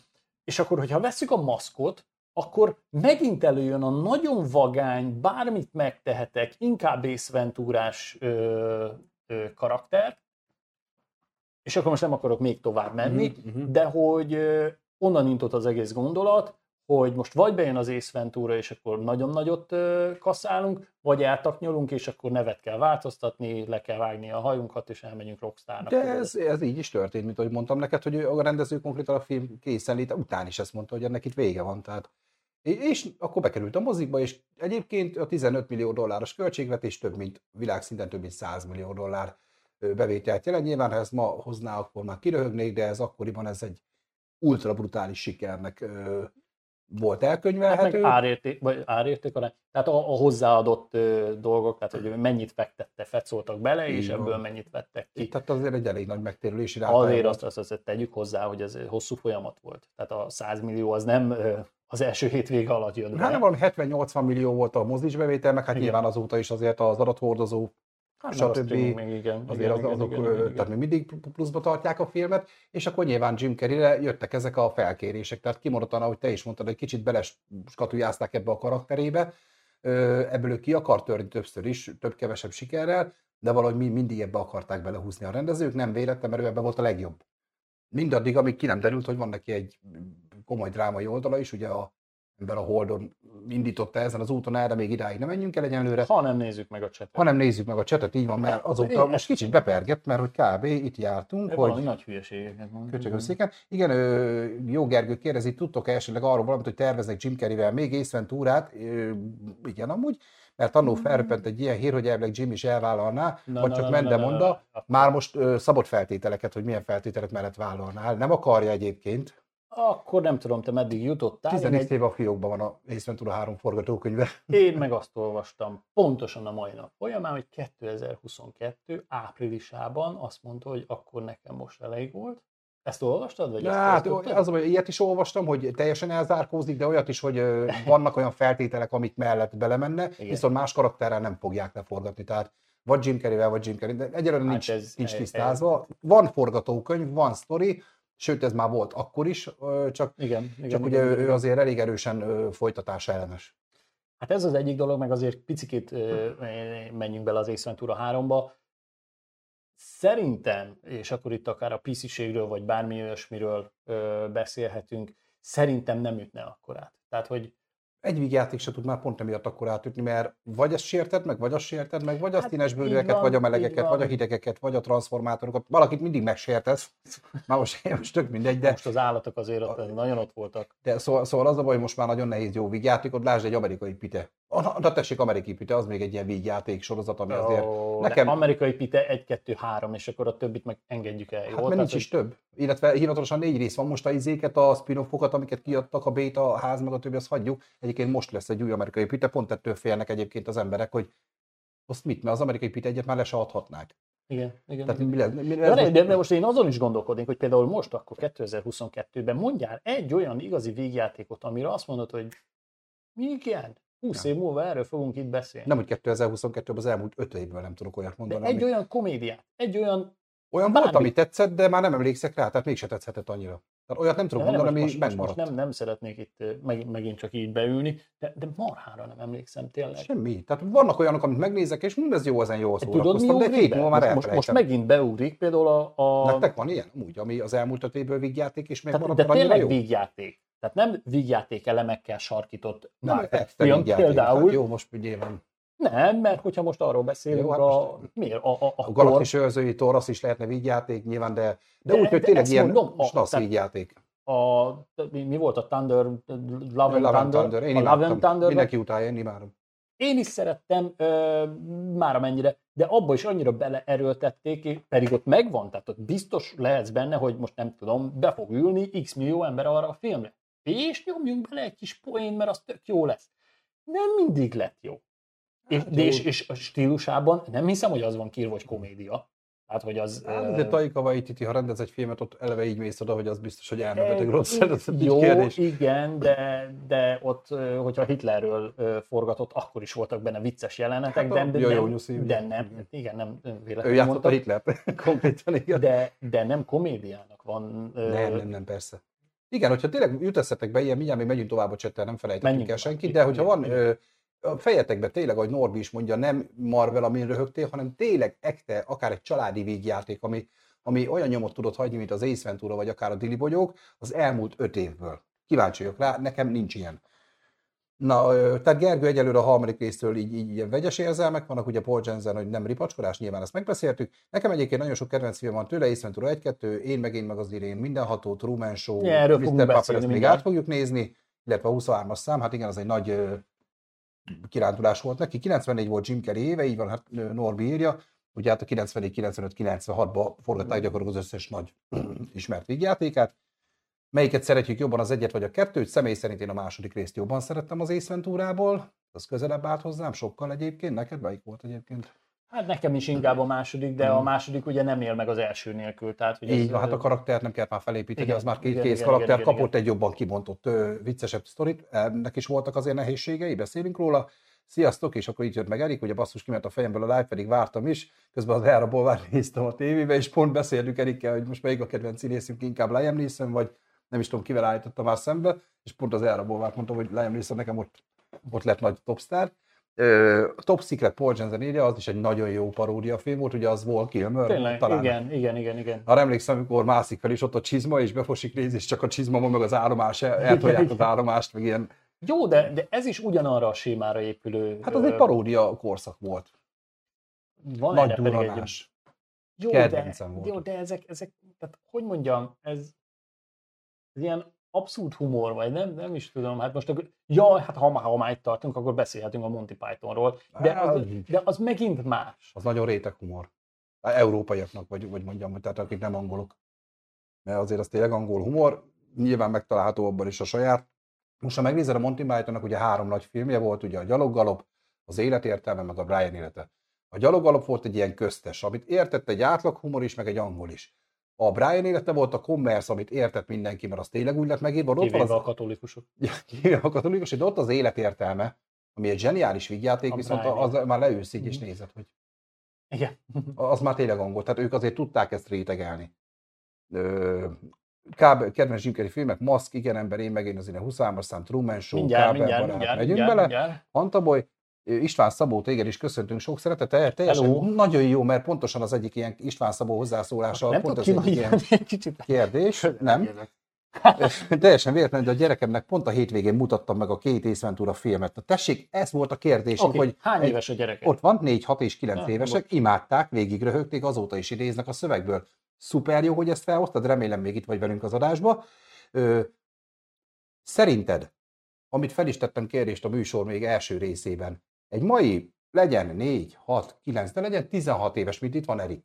és akkor, hogyha veszük a maszkot, akkor megint előjön a nagyon vagány, bármit megtehetek, inkább Ace Venturás ö, ö, karakter, és akkor most nem akarok még tovább menni, Mhm, mhm. de hogy ö, onnan indult az egész gondolat, hogy most vagy bejön az Ace Ventura, és akkor nagyon nagyot kaszálunk, vagy eltaknyolunk, és akkor nevet kell változtatni, le kell vágni a hajunkat, és elmegyünk rockstarnak. De ez, ez így is történt, mint ahogy mondtam neked, hogy a rendező konkrétan a film készenléte után is ezt mondta, hogy ennek itt vége van. Tehát. És akkor bekerült a mozikba, és egyébként a 15 millió dolláros költségvetés több mint világszinten több mint 100 millió dollár bevételt jelent. Nyilván, ha ezt ma hozná, akkor már kiröhögnék, de ez akkoriban ez egy ultra brutális sikernek volt Hát elkönyvelhető. árérték, vagy árérték arány. Tehát a, a hozzáadott ö, dolgok, tehát hogy mennyit fektette, fetszoltak bele, és Így van. ebből mennyit vettek ki. Tehát azért egy elég nagy megtérülési ráta. Azért azt, azt, azt tegyük hozzá, hogy ez hosszú folyamat volt. Tehát a 100 millió az nem ö, az első hétvége alatt be. Hát nem valami 70-80 millió volt a mozis bevétel, meg hát Igen. nyilván azóta is azért az adathordozó hát stb. még igen. azért igen, az, igen, azok, igen, igen, igen. tehát még mindig pluszba tartják a filmet, és akkor nyilván Jim Carrey-re jöttek ezek a felkérések, tehát kimondottan, ahogy te is mondtad, hogy kicsit beleskatujázták ebbe a karakterébe, ebből ő ki akar törni többször is, több-kevesebb sikerrel, de valahogy mi mindig ebbe akarták belehúzni a rendezők, nem véletlen, mert ő ebbe volt a legjobb. Mindaddig, amíg ki nem derült, hogy van neki egy komoly drámai oldala is, ugye a ember a Holdon indította ezen az úton el, de még idáig nem menjünk el egyenlőre, Ha nem nézzük meg a csetet. hanem nézzük meg a csetet, így van, mert azóta Igen. most kicsit bepergett, mert hogy kb. itt jártunk, Valami hogy nagy hülyeségeket köcsögőszéken. Igen, ö, jó Gergő kérdezi, tudtok-e esetleg arról valamit, hogy terveznek Jim Carrey-vel még Ace Venturát? Ö, Igen, amúgy, mert annó felröppent egy ilyen hír, hogy elvileg Jim is elvállalná, Na, vagy na, csak na, Mende na. már most ö, szabott feltételeket, hogy milyen feltételek mellett vállalnál. Nem akarja egyébként. Akkor nem tudom, te meddig jutottál. Én, 14 egy, éve a fiókban van a Ace Ventura 3 forgatókönyve. (laughs) én meg azt olvastam pontosan a mai nap folyamán, hogy 2022 áprilisában azt mondta, hogy akkor nekem most elég volt. Ezt olvastad? Vagy ezt, hát az, hogy ilyet is olvastam, hogy teljesen elzárkózik, de olyat is, hogy vannak olyan feltételek, amik mellett belemenne, Igen. viszont más karakterrel nem fogják leforgatni. Tehát vagy Jim Carrey-vel, vagy Jim Carrey, de egyelőre Hát nincs, ez- nincs ez- tisztázva. Van forgatókönyv, van sztori, sőt ez már volt akkor is, csak, Igen, igen, csak igen, ugye igen, ő igen. azért elég erősen folytatás ellenes. Hát ez az egyik dolog, meg azért picikét menjünk bele az Ace Ventura 3-ba. Szerintem, és akkor itt akár a PC-ségről, vagy bármi olyasmiről beszélhetünk, szerintem nem ütne akkorát. Tehát, hogy Egy vígjáték se tud már pont emiatt akkor átütni, mert vagy ezt sérted meg, vagy azt sérted meg, vagy a Hát színes így bőrűeket, van, vagy a melegeket, vagy a hidegeket, vagy a transformátorokat. Valakit mindig megsértesz. (laughs) Már most, most tök mindegy, de, most az állatok azért ott, nagyon ott voltak. de szóval, szóval az a baj, hogy most már nagyon nehéz jó vígjátékot. Lásd egy amerikai pite. Na, na tessék, amerikai pite, az még egy ilyen vígjáték sorozat, ami azért... Ó, nekem- amerikai pite 1, 2, 3, és akkor a többit meg engedjük el. Jó? Hát mert Tehát, nincs is több. Illetve hivatalosan négy rész van most a izéket, a spin amiket kiadtak, a beta, a ház, meg a többi, azt hagyjuk. Egyébként most lesz egy új amerikai pite, pont ettől félnek egyébként az emberek, hogy azt mit, mert az amerikai pite egyet már le se adhatnák. Igen, igen. Tehát mi lesz? Mi lesz de, most? de, de most én azon is gondolkodnék, hogy például most, akkor 2022-ben mondjál egy olyan igazi végjátékot, amire azt mondod, hogy igen, 20 év múlva erről fogunk itt beszélni. Nem, hogy 2022-ben az elmúlt öt évből nem tudok olyat de mondani. egy ami... olyan komédiát, egy olyan... Olyan bármi. volt, ami tetszett, de már nem emlékszek rá, tehát mégse tetszhetett annyira. Tehát olyat nem tudok de mondani, most, ami most, megmaradt. most nem, nem szeretnék itt meg, megint csak így beülni, de, de marhára nem emlékszem tényleg. Semmi. Tehát vannak olyanok, amit megnézek, és hm, ez jó, ezen jól Tudod, mi szórakoztam, de hét múlva már most, most, megint beugrik például a... a Nektek van ilyen? Úgy, ami az elmúlt öt évből vígjáték, és még tehát, maradt de tényleg jó? vígjáték. Tehát nem vígjáték elemekkel sarkított Nem, film vígjáték. például. Hát jó, most nyilván. Nem, mert hogyha most arról beszélünk, Jó, hát a, miért? A, a, a, A Galaxis őrzői Thor, az is lehetne vígjáték, nyilván, de, de, De- úgy, hogy tényleg ilyen mondom, snasz tehát- vígjáték. a, mi, mi volt a Thunder, Love Love and Thunder, Thunder, én a Love and. Thunder, Mindenki utálja, én imádom. én is szerettem ö, már amennyire, de abba is annyira beleerőltették, pedig ott megvan, tehát ott biztos lehetsz benne, hogy most nem tudom, be fog ülni x millió ember arra a filmre. És nyomjunk bele egy kis poén, mert az tök jó lesz. Nem mindig lett jó. És, Hát jó. és, és a stílusában nem hiszem, hogy az van kiírva, hogy komédia. Hát, hogy az... Hát, de Taika Waititi, ha rendez egy filmet, ott eleve így mész oda, hogy az biztos, hogy elmebeteg rossz. Ez Jó, kérdés. igen, de, de ott, hogyha Hitlerről forgatott, akkor is voltak benne vicces jelenetek, Hát a de, Jó-Jó nem, Nyuszi, ugye. de nem, igen, nem nem Ő véletlenül játszotta mondtam, Hitlert, (laughs) konkrétan, igen. de, de nem komédiának van. Nem, nem, nem, persze. Igen, hogyha tényleg jut be ilyen, mindjárt még megyünk tovább a csettel, nem felejtettük Menjünk el senkit, de hogyha van, ö, a fejetekbe tényleg, ahogy Norbi is mondja, nem Marvel, amin röhögtél, hanem tényleg ekte, akár egy családi végjáték, ami, ami olyan nyomot tudott hagyni, mint az Ace Ventura, vagy akár a Dili Bogyók, az elmúlt öt évből. Kíváncsi vagyok rá, nekem nincs ilyen. Na, tehát Gergő egyelőre a harmadik résztől így, így ilyen vegyes érzelmek vannak, ugye Paul Jensen, hogy nem ripacskodás, nyilván ezt megbeszéltük. Nekem egyébként nagyon sok kedvenc film van tőle, Ace Ventura 1-2, Én meg én meg az Irén, Mindenható, Truman Show, fogunk Mr. Beszélni ezt még mindjárt. át fogjuk nézni, illetve a 23-as szám, hát igen, az egy nagy kirándulás volt neki. 94 volt Jim Carrey éve, így van, hát Norbi írja, ugye hát a 94, 95, 96-ban forgatták gyakorlatilag az összes nagy ismert vígjátékát. Melyiket szeretjük jobban, az egyet vagy a kettőt? Személy szerint én a második részt jobban szerettem az Ace Venturából. Az közelebb állt hozzám, sokkal egyébként. Neked melyik volt egyébként? Hát nekem is inkább a második, de a második ugye nem él meg az első nélkül. Tehát, hogy. Így ez, hát a ö, karaktert nem kellett már felépíteni, Igen, az már két igen, kész igen, karakter, igen, igen, kapott egy jobban kibontott, ö, viccesebb sztorit, ennek is voltak azért nehézségei, beszélünk róla. Sziasztok, és akkor így jött meg Erik, ugye basszus kiment a fejemből a live, pedig vártam is, közben az elraból már (laughs) néztem a tévébe, és pont beszéltük Erikkel, hogy most melyik a kedvenc színészünk, inkább Liam Neeson, vagy nem is tudom, kivel állítottam már szembe, és pont az elraból már mondtam, hogy Liam Neeson nekem ott, ott lett nagy topstar. Ö, Top Secret Paul Jensen írja, az is egy nagyon jó paródia film volt, ugye az Wall Kilmer. Tényleg, talán igen, igen, igen, igen. arra emlékszem, amikor mászik fel is ott a csizma, és befosik néz, és csak a csizma van, meg az állomás, el- eltolják az állomást, meg ilyen. Jó, de, de ez is ugyanarra a sémára épülő. Hát az egy paródia korszak volt. Van Nagy pedig egy-. Jó, de, volt. jó, de ezek, ezek, tehát hogy mondjam, ez, ez ilyen abszurd humor, vagy nem, nem is tudom, hát most akkor, ja, hát ha, ha már itt tartunk, akkor beszélhetünk a Monty Pythonról, de az, de az megint más. Az nagyon réteg humor. Európaiaknak, vagy, vagy mondjam, hogy tehát akik nem angolok. Mert azért az tényleg angol humor, nyilván megtalálható abban is a saját. Most ha megnézed a Monty Pythonnak, ugye három nagy filmje volt, ugye a Gyaloggalop, az életértelme, meg a Brian élete. A Gyaloggalop volt egy ilyen köztes, amit értett egy átlag humor is, meg egy angol is. A Brian élete volt a commerce, amit értett mindenki, mert az tényleg úgy lett megírva. Ott van az, a katolikusok. (laughs) Ja, kivéve a katolikus, de ott az életértelme, ami egy zseniális vígjáték, A viszont Brian. az már leülsz így és Mhm. nézed, hogy Igen. az már tényleg angol, tehát ők azért tudták ezt rétegelni. Ö, Kb. kedvenc Jim Carrey filmek, Maszk, Igen ember, én meg én az én 23 szám, Truman Show, Mindjárt, Kábel mindjárt, barát. mindjárt, Megyünk mindjárt, bele. mindjárt. Antaboly, István Szabó, téged is köszöntünk sok szeretettel. Teljesen Hello. nagyon jó, mert pontosan az egyik ilyen István Szabó hozzászólása, Nem pont az egyik ilyen kicsit. kérdés, nem? (laughs) Teljesen véletlenül, de a gyerekemnek pont a hétvégén mutattam meg a két Ace Ventura filmet. Na tessék, ez volt a kérdés, Oké, hogy hány éves a gyereke? ott van, 4, 6 és 9 Ja, évesek, imádták, végig röhögték, azóta is idéznek a szövegből. Szuper jó, hogy ezt felhoztad, remélem még itt vagy velünk az adásba. Ö, szerinted, amit fel is tettem kérdést a műsor még első részében, egy mai legyen 4, 6, 9, de legyen 16 éves, mint itt van Erik.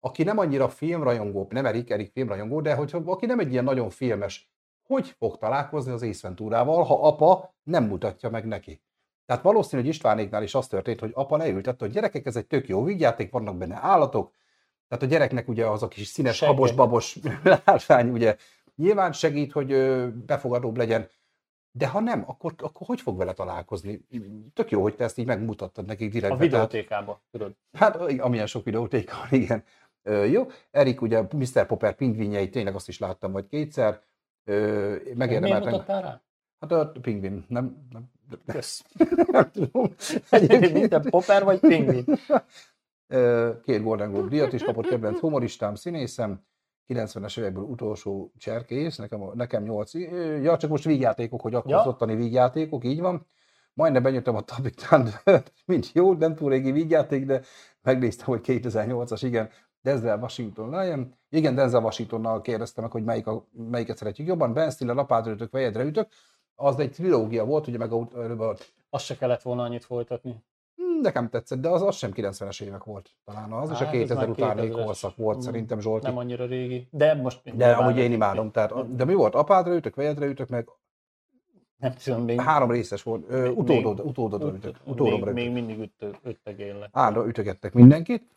Aki nem annyira filmrajongó, nem Erik, Erik filmrajongó, de hogyha aki nem egy ilyen nagyon filmes, hogy fog találkozni az Ace Venturával, ha apa nem mutatja meg neki? Tehát valószínű, hogy Istvánéknál is az történt, hogy apa leültette, hogy gyerekek, ez egy tök jó vígjáték, vannak benne állatok, tehát a gyereknek ugye az a kis színes, habos-babos (laughs) látvány, ugye nyilván segít, hogy befogadóbb legyen, de ha nem, akkor, akkor hogy fog vele találkozni? Tök jó, hogy te ezt így megmutattad nekik A direktbe. tehát- videótékába, tudod. Hát, amilyen sok videótéka van, igen. Ö, jó, Erik ugye Mr. Popper pingvinjei, tényleg azt is láttam vagy kétszer. Ö, Miért megérdemelten. mutattál rá? Hát a pingvin, nem, nem, Kösz. (laughs) nem tudom. (laughs) A popper vagy pingvin. Két Golden Globe díjat is kapott kedvenc humoristám, színészem. 90-es évekből utolsó cserkész, nekem, nekem 8. Ja, csak most vígjátékok, hogy akkor Ja. az ottani vígjátékok, így van. Majdnem benyújtom a Thunder, mint (laughs) jó, nem túl régi vígjáték, de megnéztem, hogy 2008-as, igen, Denzel Washington Lion. Igen, Denzel Washingtonnal kérdeztem meg, hogy melyik a, melyiket szeretjük jobban. Ben Stiller, lapádra ütök, vejedre ütök. Az egy trilógia volt, ugye meg a, a, Azt se kellett volna annyit folytatni. Nekem tetszett, de az, az sem 90-es évek volt talán az, és a Hát, ez 2000 már utáni 2000-es. korszak volt Mm, szerintem Zsolti. Nem annyira régi. De most... De amúgy én imádom, tehát, de mi volt? Apádra ütök, vejedre ütök, meg Nem tudom, még... Három részes volt. Ö, utódod, utódod, ut- ütök, utódomra még mindig ütö, üttegélnek. Ára ütögettek mindenkit.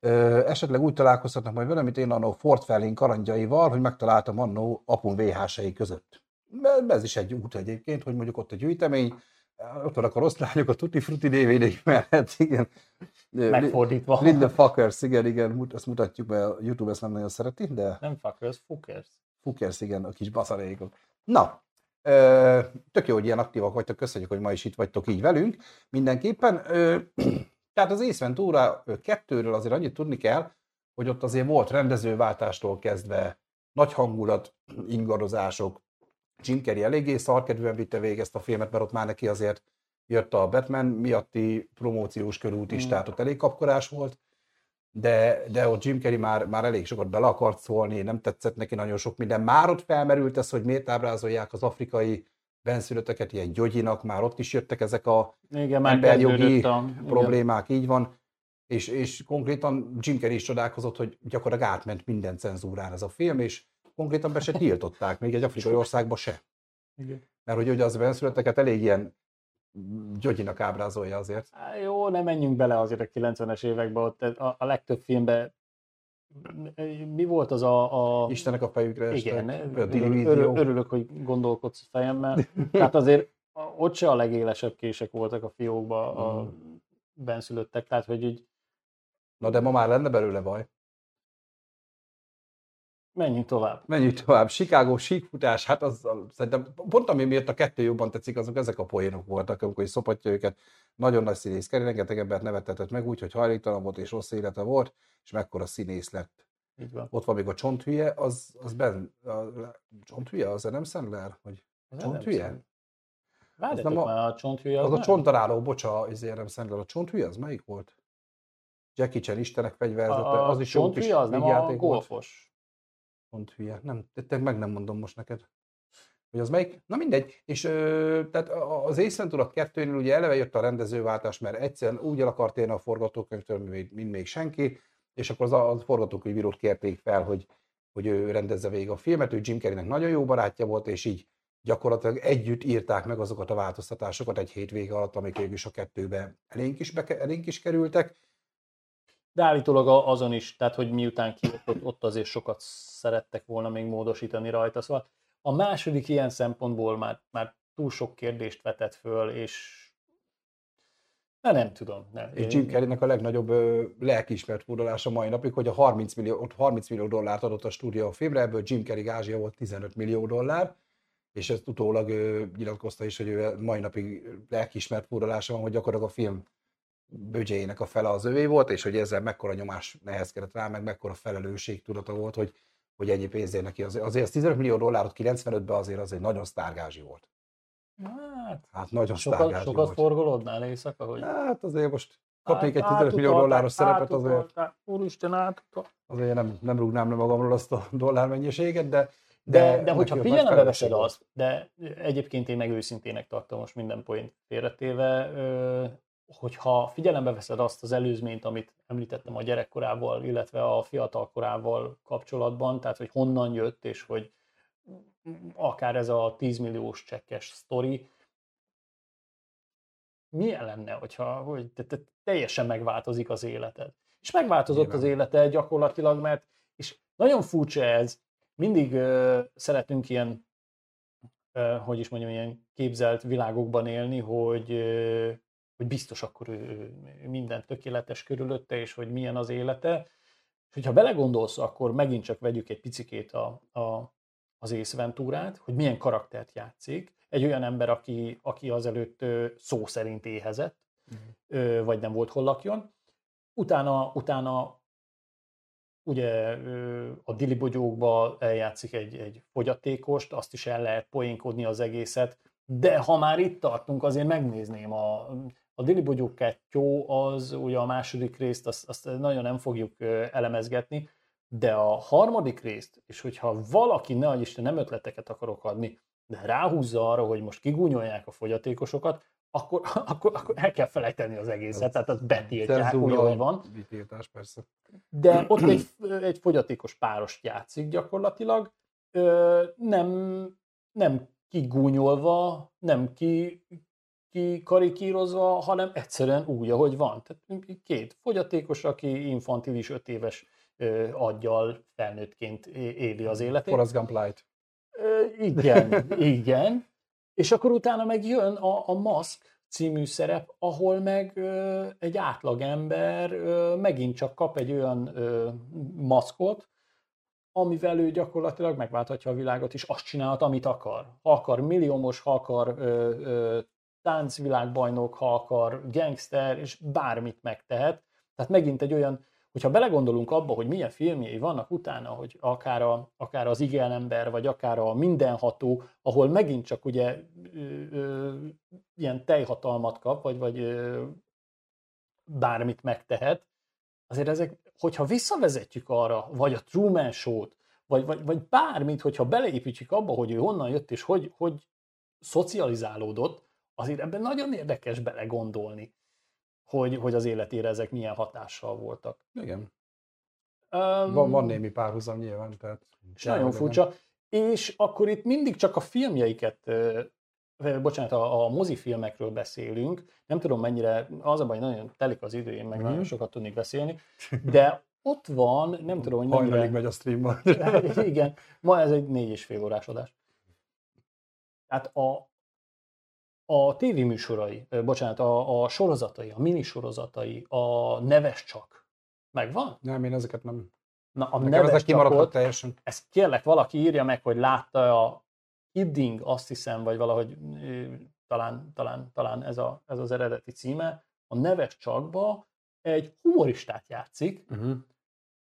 Ö, esetleg úgy találkoztatnak majd velem, mint én annó Fort Felling kalandjaival, hogy megtaláltam annó apun VHS-ei között. Mert Ez is egy út egyébként, hogy mondjuk ott a gyűjtemény, ott vannak a rossz lányok, a Tutti Frutti dvd mellett, igen. Megfordítva. Little Fuckers, igen, igen, azt mutatjuk, mert a YouTube ezt nem nagyon szereti, de Nem fuckers, fuckers. Fuckers, igen, a kis baszarékok. Na, ö, tök jó, hogy ilyen aktívak vagytok, köszönjük, hogy ma is itt vagytok így velünk. Mindenképpen, ö, (clears throat) tehát az Ace Ventura 2-ről azért annyit tudni kell, hogy ott azért volt rendezőváltástól kezdve nagy hangulat, ingadozások. Jim Carrey eléggé szarkedvűen vitte végig ezt a filmet, mert ott már neki azért jött a Batman miatti promóciós körút is, Mm. tehát ott elég kapkorás volt de, de ott Jim Carrey már, már elég sokat bele akart szólni, nem tetszett neki nagyon sok minden. Már ott felmerült ez, hogy miért ábrázolják az afrikai benszülötteket ilyen gyogyinak, már ott is jöttek ezek a Igen, emberjogi a... igen. problémák, így van. És, és konkrétan Jim Carrey is csodálkozott, hogy gyakorlatilag átment minden cenzúrán ez a film, és konkrétan be se tiltották, még egy afrikai országba se. Igen. Mert hogy ugye az benszülötteket elég ilyen gyogyinak ábrázolja azért. Á, Jó, ne menjünk bele azért a 90-es évekbe, ott a, a legtöbb filmben mi volt az a... a... Istenek a fejükre Igen, estek, örül, örülök, hogy gondolkodsz fejemmel. (laughs) Tehát azért ott se a legélesebb kések voltak a fiókba a Mm. benszülöttek, tehát hogy így Na de ma már lenne belőle baj. Menjünk tovább. Menjünk tovább. Chicago síkfutás, hát az, az szerintem pont ami miatt a kettő jobban tetszik, azok ezek a poénok voltak, amikor is szopatja őket. Nagyon nagy színész Kerry, rengeteg embert nevettetett meg úgy, hogy hajléktalan volt és rossz élete volt, és mekkora színész lett. Így van. Ott van még a csonthülye, az, az ben, a, csonthülye, az nem Sandler? Hogy Az Csonthülye? Az Várjatok nem a- már, a csonthülye az a nem? csontaláló, bocsa, ezért nem Sandler, a csonthülye, az melyik volt? Jackie Chan Istenek fegyverzete, a, az is jó kis az nem a vígjáték volt. Pont hülye. Nem, te, meg nem mondom most neked. Hogy az melyik? Na mindegy. És ö, tehát az Ace Ventura 2 ugye eleve jött a rendezőváltás, mert egyszerűen úgy el akart érni a forgatókönyvtől, mint még senki, és akkor az a, a forgatókönyvírót kérték fel, hogy, hogy ő rendezze végig a filmet, ő Jim Carreynek nagyon jó barátja volt, és így gyakorlatilag együtt írták meg azokat a változtatásokat egy hétvége alatt, amik végül is a kettőbe elénk is, beke, elénk is kerültek. De állítólag azon is, tehát hogy miután kijött, ott, ott azért sokat szerettek volna még módosítani rajta. Szóval a második ilyen szempontból már, már túl sok kérdést vetett föl, és Na, nem tudom. Nem. És Jim Carreynek a legnagyobb ö, lelkiismert furdalása mai napig, hogy a 30 millió, ott 30 millió dollárt adott a stúdió a filmre, ebből Jim Carrey gázsia volt 15 millió dollár, és ezt utólag ö, nyilatkozta is, hogy ő mai napig lelkiismert furdalása van, hogy gyakorlatilag a film büdzséjének a fele az övé volt, és hogy ezzel mekkora nyomás nehezkedett rá, meg mekkora felelősség tudata volt, hogy, hogy ennyi pénzért neki. Azért, azért az 15 millió dollárot 95-ben azért az egy nagyon sztárgázsi volt. Hát, Hát nagyon sokat, sokat volt. forgolódnál éjszaka, hogy... Hát azért most kapnék egy Át- 15 millió dolláros szerepet, azért. Úristen, átutalták. azért nem, nem rúgnám le magamról azt a dollár mennyiséget, de De, de, neki hogyha figyelembe veszed azt, de egyébként én meg őszintének tartom most minden point félretéve, hogyha figyelembe veszed azt az előzményt, amit említettem a gyerekkorával, illetve a fiatalkorával kapcsolatban, tehát hogy honnan jött, és hogy akár ez a 10 milliós csekkes sztori, milyen lenne, hogyha hogy te, te teljesen megváltozik az életed. És megváltozott Nyilván. az élete gyakorlatilag, mert és nagyon furcsa ez, mindig ö, szeretünk ilyen, ö, hogy is mondjam, ilyen képzelt világokban élni, hogy, ö, hogy biztos akkor ő, ő minden tökéletes körülötte, és hogy milyen az élete. És hogyha belegondolsz, akkor megint csak vegyük egy picikét a, a, az Ace Venturát, hogy milyen karaktert játszik. Egy olyan ember, aki, aki azelőtt szó szerint éhezett, ö, vagy nem volt hol lakjon. Utána, utána ugye a Dili bogyókba eljátszik egy, egy fogyatékost, azt is el lehet poénkodni az egészet, de ha már itt tartunk, azért megnézném a, a Dili bogyók 2 az ugye a második részt, azt, azt nagyon nem fogjuk elemezgetni, de a harmadik részt, és hogyha valaki, ne Isten, nem ötleteket akarok adni, de ráhúzza arra, hogy most kigúnyolják a fogyatékosokat, akkor, (laughs) akkor, akkor el kell felejteni az egészet, tehát azt betiltják, úgy, ahogy van. Tiltás, persze. De ott egy, egy fogyatékos párost játszik gyakorlatilag, nem, nem kigúnyolva, nem ki, kikarikírozva, hanem egyszerűen úgy, ahogy van. Tehát két fogyatékos, aki infantilis öt éves aggyal felnőttként éli az életét. Forrest Gump Light. Igen, igen. És akkor utána meg jön a, a Mask című szerep, ahol meg ö, egy átlagember ö, megint csak kap egy olyan ö, maszkot, amivel ő gyakorlatilag megválthatja a világot, és azt csinálhat, amit akar. Ha akar milliómos, ha akar ö, ö, táncvilágbajnok, ha akar gangster, és bármit megtehet. Tehát megint egy olyan, hogyha belegondolunk abba, hogy milyen filmjei vannak utána, hogy akár, a, akár az igen vagy akár a mindenható, ahol megint csak ugye ö, ö, ilyen teljhatalmat kap, vagy, vagy ö, bármit megtehet, azért ezek, hogyha visszavezetjük arra, vagy a Truman Show-t, vagy, vagy, vagy bármit, hogyha beleépítjük abba, hogy ő honnan jött, és hogy, hogy szocializálódott, azért ebben nagyon érdekes belegondolni, hogy, hogy az életére ezek milyen hatással voltak. Igen. Um, van, van némi párhuzam nyilván. Tehát és nagyon furcsa. És akkor itt mindig csak a filmjeiket, bocsánat, a, a mozifilmekről beszélünk. Nem tudom mennyire, az a baj, nagyon telik az idő, én meg mm. nagyon sokat tudnék beszélni, (laughs) de ott van, nem tudom, hogy mennyire... Hajnalig megy a stream (laughs) Igen, ma ez egy négy és fél órás adás. Tehát a, a tévéműsorai, bocsánat, a, a sorozatai, a minisorozatai, a neves csak, megvan? Nem, én ezeket nem. Na, a Nekem neves csakot, teljesen. ezt kérlek, valaki írja meg, hogy látta a Kidding, azt hiszem, vagy valahogy talán, talán, talán ez, a, ez az eredeti címe, a neves csakba egy humoristát játszik, uh-huh.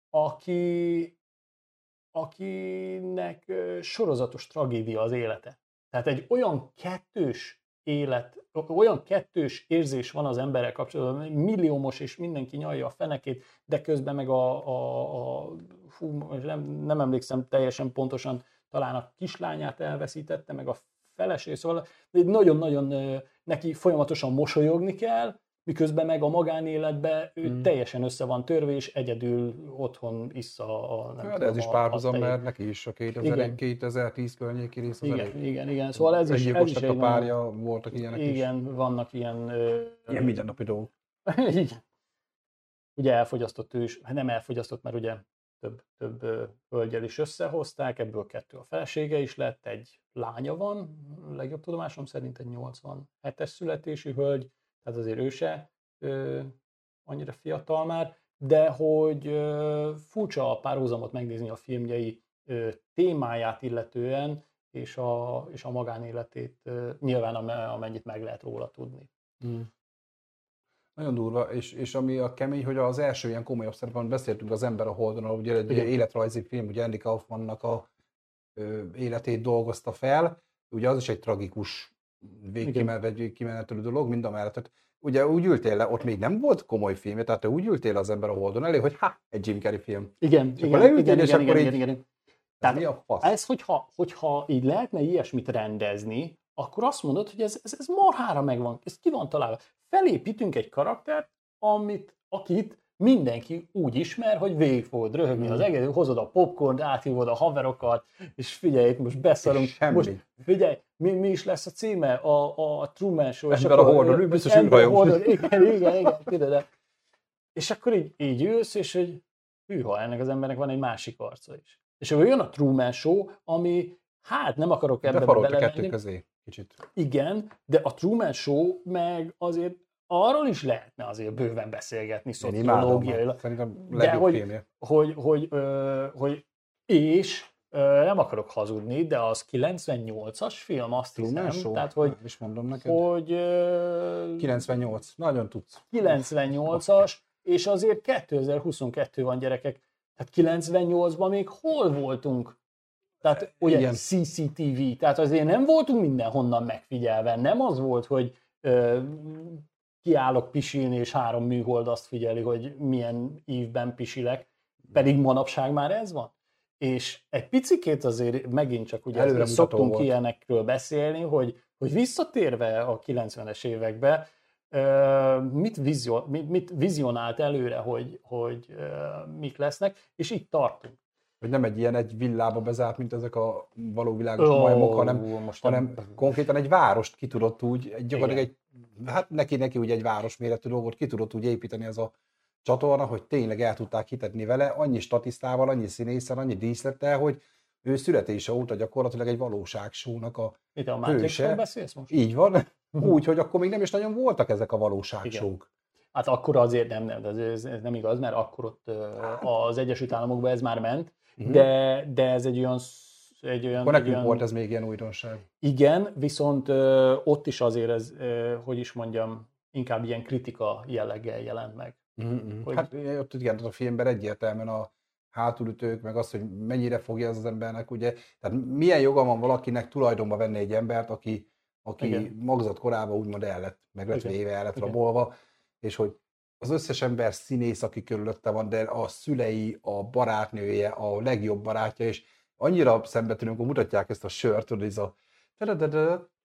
aki, akinek sorozatos tragédia az élete. Tehát egy olyan kettős élet, olyan kettős érzés van az emberek kapcsolatban, milliómos és mindenki nyalja a fenekét, de közben meg a, a, a fú, nem, nem emlékszem teljesen pontosan, talán a kislányát elveszítette, meg a feleség, szóval nagyon-nagyon neki folyamatosan mosolyogni kell, miközben meg a magánéletben ő mm. teljesen össze van törve, és egyedül otthon issza a... Nem ja, de ez is párhuzam, mert neki is a 2000, 2010 környéki rész az igen, elég. Igen, igen, szóval ez is, ez is egy a párja, van, voltak ilyenek Igen, is. vannak ilyen... Ilyen mindennapi dolgok. (laughs) igen. Ugye elfogyasztott ő is, hát nem elfogyasztott, mert ugye több, több hölgyel is összehozták, ebből kettő a felesége is lett, egy lánya van, legjobb tudomásom szerint egy 87-es születésű hölgy, tehát azért ő se ö, annyira fiatal már, de hogy ö, furcsa a párhuzamot megnézni a filmjei ö, témáját illetően, és a, és a magánéletét ö, nyilván amennyit meg lehet róla tudni. Hmm. Nagyon durva, és, és ami a kemény, hogy az első ilyen komolyabb szerepben beszéltünk az Ember a Holdon, ugye egy Igen. életrajzi film, ugye Andy Kaufmannnak a ö, életét dolgozta fel, ugye az is egy tragikus végkimenetelő dolog, mind a mellett. Tehát ugye úgy ültél le, ott még nem volt komoly film, tehát te úgy ültél az ember a Holdon elé, hogy ha, egy Jim Carrey film. Igen, és igen, leültél, igen, és igen, akkor igen, így, igen, igen. Tehát mi a fasz? Ez, hogyha, hogyha így lehetne ilyesmit rendezni, akkor azt mondod, hogy ez, ez, ez marhára megvan, ez ki van találva. Felépítünk egy karaktert, amit, akit mindenki úgy ismer, hogy végig fogod röhögni mm. az egész, hozod a popcorn, áthívod a haverokat, és figyelj, most beszarunk. Semmi. Most figyelj, mi, mi is lesz a címe? A, a Truman Show. És akkor, a Hordon, ő biztos űrhajó. Igen, igen, igen, igen. És akkor így, így ülsz, és hogy hűha, ennek az embernek van egy másik arca is. És akkor jön a Truman Show, ami, hát nem akarok ebbe belemenni. De kettő közé, kicsit. Igen, de a Truman Show meg azért arról is lehetne azért bőven beszélgetni szociológiailag. Szerintem de hogy, filmje. hogy, hogy, ö, hogy, és ö, nem akarok hazudni, de az 98-as film, azt Truman hiszem. Show? Tehát, hogy, is mondom neked. Hogy, ö, 98, nagyon tudsz. 98-as, és azért 2022 van gyerekek. Tehát 98-ban még hol voltunk? Tehát ugye Igen. CCTV, tehát azért nem voltunk mindenhonnan megfigyelve. Nem az volt, hogy ö, kiállok pisilni, és három műhold azt figyeli, hogy milyen ívben pisilek, pedig manapság már ez van. És egy picikét azért megint csak ugye Előre szoktunk volt. ilyenekről beszélni, hogy, hogy visszatérve a 90-es évekbe, mit, vizion, mit, mit vizionált előre, hogy, hogy mik lesznek, és itt tartunk. Hogy nem egy ilyen egy villába bezárt, mint ezek a való világos oh, majmok, hanem, most hanem nem... konkrétan egy várost ki tudott úgy, egy, gyakorlatilag egy, hát neki, neki úgy egy városméretű dolgot ki tudott úgy építeni ez a csatorna, hogy tényleg el tudták hitetni vele, annyi statisztával, annyi színészen, annyi díszlettel, hogy ő születése óta gyakorlatilag egy valóságsónak a Itt a hőse. beszélsz most? Így van. Úgy, hogy akkor még nem is nagyon voltak ezek a valóságsók. Hát akkor azért nem, nem, ez, ez nem igaz, mert akkor ott hát. az Egyesült Államokban ez már ment, uh-huh. de, de ez egy olyan egy olyan... Akkor nekünk olyan, volt ez még ilyen újdonság. Igen, viszont ö, ott is azért ez, ö, hogy is mondjam, inkább ilyen kritika jelleggel jelent meg. Uh-huh. Hogy... Hát ott igen, a filmben egyértelműen a hátulütők, meg az, hogy mennyire fogja ez az embernek, ugye, tehát milyen joga van valakinek tulajdonba venni egy embert, aki, aki igen. magzat korában úgymond el lett, meg lett véve, el lett igen. rabolva, és hogy az összes ember színész, aki körülötte van, de a szülei, a barátnője, a legjobb barátja, és annyira szembetűnünk, hogy mutatják ezt a sört, hogy ez a